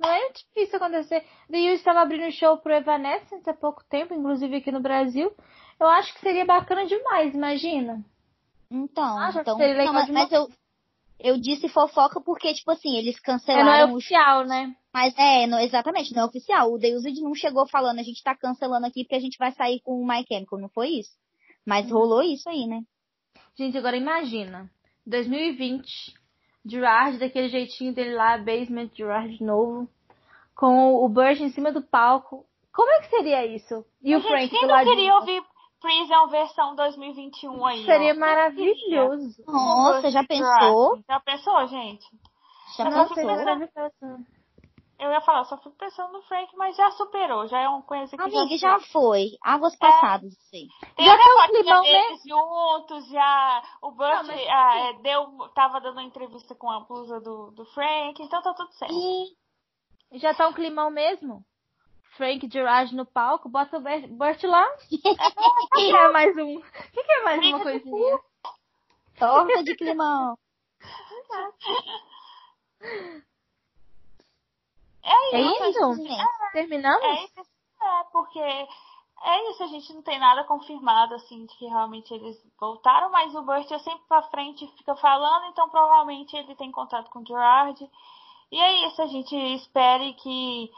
[SPEAKER 2] Não é difícil acontecer. The Use estava abrindo show pro Evanescence há pouco tempo, inclusive aqui no Brasil. Eu acho que seria bacana demais, imagina.
[SPEAKER 3] Então, acho então, não, mas, mas eu, eu disse fofoca porque, tipo assim, eles cancelaram. É,
[SPEAKER 2] não é oficial, né?
[SPEAKER 3] Mas é, não, exatamente, não é oficial. O Deused não chegou falando, a gente tá cancelando aqui porque a gente vai sair com o My Chemical, não foi isso? Mas uhum. rolou isso aí, né?
[SPEAKER 2] Gente, agora imagina. 2020, Gerard, daquele jeitinho dele lá, Basement Gerard novo, com o Burt em cima do palco. Como é que seria isso?
[SPEAKER 4] E o Frank quem não queria ouvir Prison versão 2021 aí.
[SPEAKER 2] Seria ó. maravilhoso.
[SPEAKER 3] Nossa, já pensou?
[SPEAKER 4] Já pensou, gente?
[SPEAKER 3] Já
[SPEAKER 4] Nossa, pensou? Eu ia falar, só fico pensando no Frank, mas já superou, já é uma coisa que
[SPEAKER 3] Amiga, já, já foi. Águas é. passadas, sim.
[SPEAKER 4] Tem já tá um climão, né? juntos, já o Burt Não, ah, é, deu, tava dando uma entrevista com a blusa do, do Frank, então tá tudo certo.
[SPEAKER 2] E já tá um climão mesmo? Frank Gerard no palco, bota o Burt lá. que é mais um? O que, que é mais uma coisinha?
[SPEAKER 3] Torta de climão.
[SPEAKER 4] É,
[SPEAKER 2] é isso? É, Terminamos?
[SPEAKER 4] É isso, é, porque é isso, a gente não tem nada confirmado, assim, de que realmente eles voltaram, mas o Burt é sempre pra frente fica falando, então provavelmente ele tem contato com o Gerard. E é isso, a gente espere que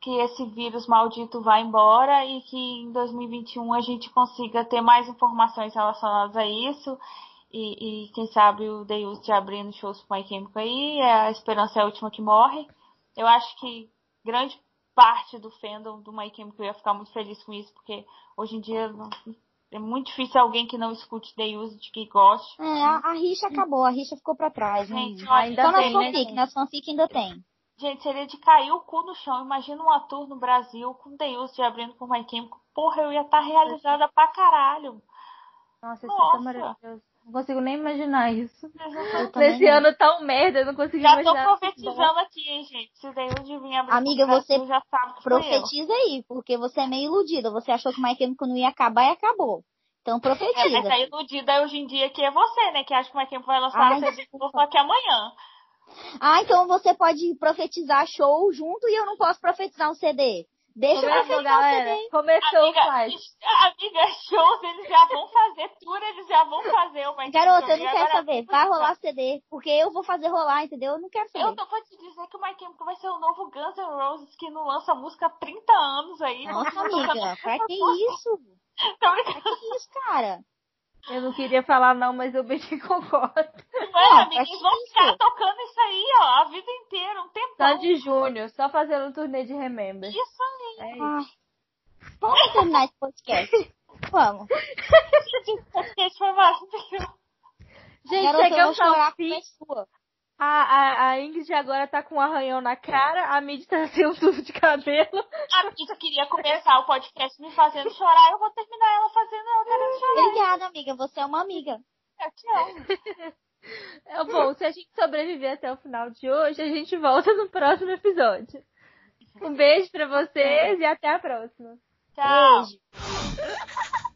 [SPEAKER 4] que esse vírus maldito vá embora e que em 2021 a gente consiga ter mais informações relacionadas a isso. E, e quem sabe o Deus de abrindo shows pro My Chemical aí, é a esperança é a última que morre. Eu acho que grande parte do fandom do My Chemical ia ficar muito feliz com isso, porque hoje em dia é muito difícil alguém que não escute The Used que goste.
[SPEAKER 3] É, a, a rixa acabou, a rixa ficou pra trás. Gente, ainda Só nas fanfic, né? nas fanfic ainda tem.
[SPEAKER 4] Gente, seria de cair o cu no chão. Imagina um ator no Brasil com Deus de abrindo por My Chemical. Porra, eu ia estar tá realizada pra caralho.
[SPEAKER 2] Nossa, isso é maravilhoso. Não consigo nem imaginar isso. Nesse ano tão merda, eu não consigo já imaginar.
[SPEAKER 4] Já tô profetizando aqui, hein, gente. Se Deus de vir abrir
[SPEAKER 3] Amiga, você já sabe que profetiza aí, porque você é meio iludida. Você achou que My Chemical não ia acabar e acabou. Então profetiza. É,
[SPEAKER 4] mas tá iludida hoje em dia que é você, né? Que acha que My Chemical vai lançar Ai, CD novo aqui amanhã.
[SPEAKER 3] Ah, então você pode profetizar show junto e eu não posso profetizar um CD. Deixa
[SPEAKER 2] Começou, eu profetizar galera. CD. Começou amiga, o faz.
[SPEAKER 4] Amiga, shows eles já vão fazer, tour eles já vão fazer. Uma
[SPEAKER 3] Garota, eu não quero saber. Vai rolar CD. Porque eu vou fazer rolar, entendeu? Eu não quero saber.
[SPEAKER 4] Eu tô pra te dizer que o My Chemical vai ser o novo Guns N' Roses que não lança música há 30 anos aí.
[SPEAKER 3] Nossa, amiga, pra que isso? Pra que isso, cara?
[SPEAKER 2] Eu não queria falar não, mas eu bem que concordo.
[SPEAKER 4] Ué, amiga, eles vão ficar tocando isso aí, ó, a vida inteira, um tempo.
[SPEAKER 2] Só de junho, só fazendo um turnê de Remember.
[SPEAKER 4] Isso aí.
[SPEAKER 3] É isso. Vamos terminar esse podcast. Vamos.
[SPEAKER 4] esse podcast foi maravilhoso.
[SPEAKER 2] Gente, Garota, chegamos ao fim. A, a, a Ingrid agora tá com um arranhão na cara, a Mid tá sem um tubo de cabelo.
[SPEAKER 4] A Mid queria começar o podcast me fazendo chorar, eu vou terminar ela fazendo ela querendo chorar.
[SPEAKER 3] Obrigada, amiga, você é uma amiga.
[SPEAKER 4] Eu te amo.
[SPEAKER 2] É bom, se a gente sobreviver até o final de hoje, a gente volta no próximo episódio. Um beijo pra vocês é. e até a próxima.
[SPEAKER 4] Tchau. Beijo.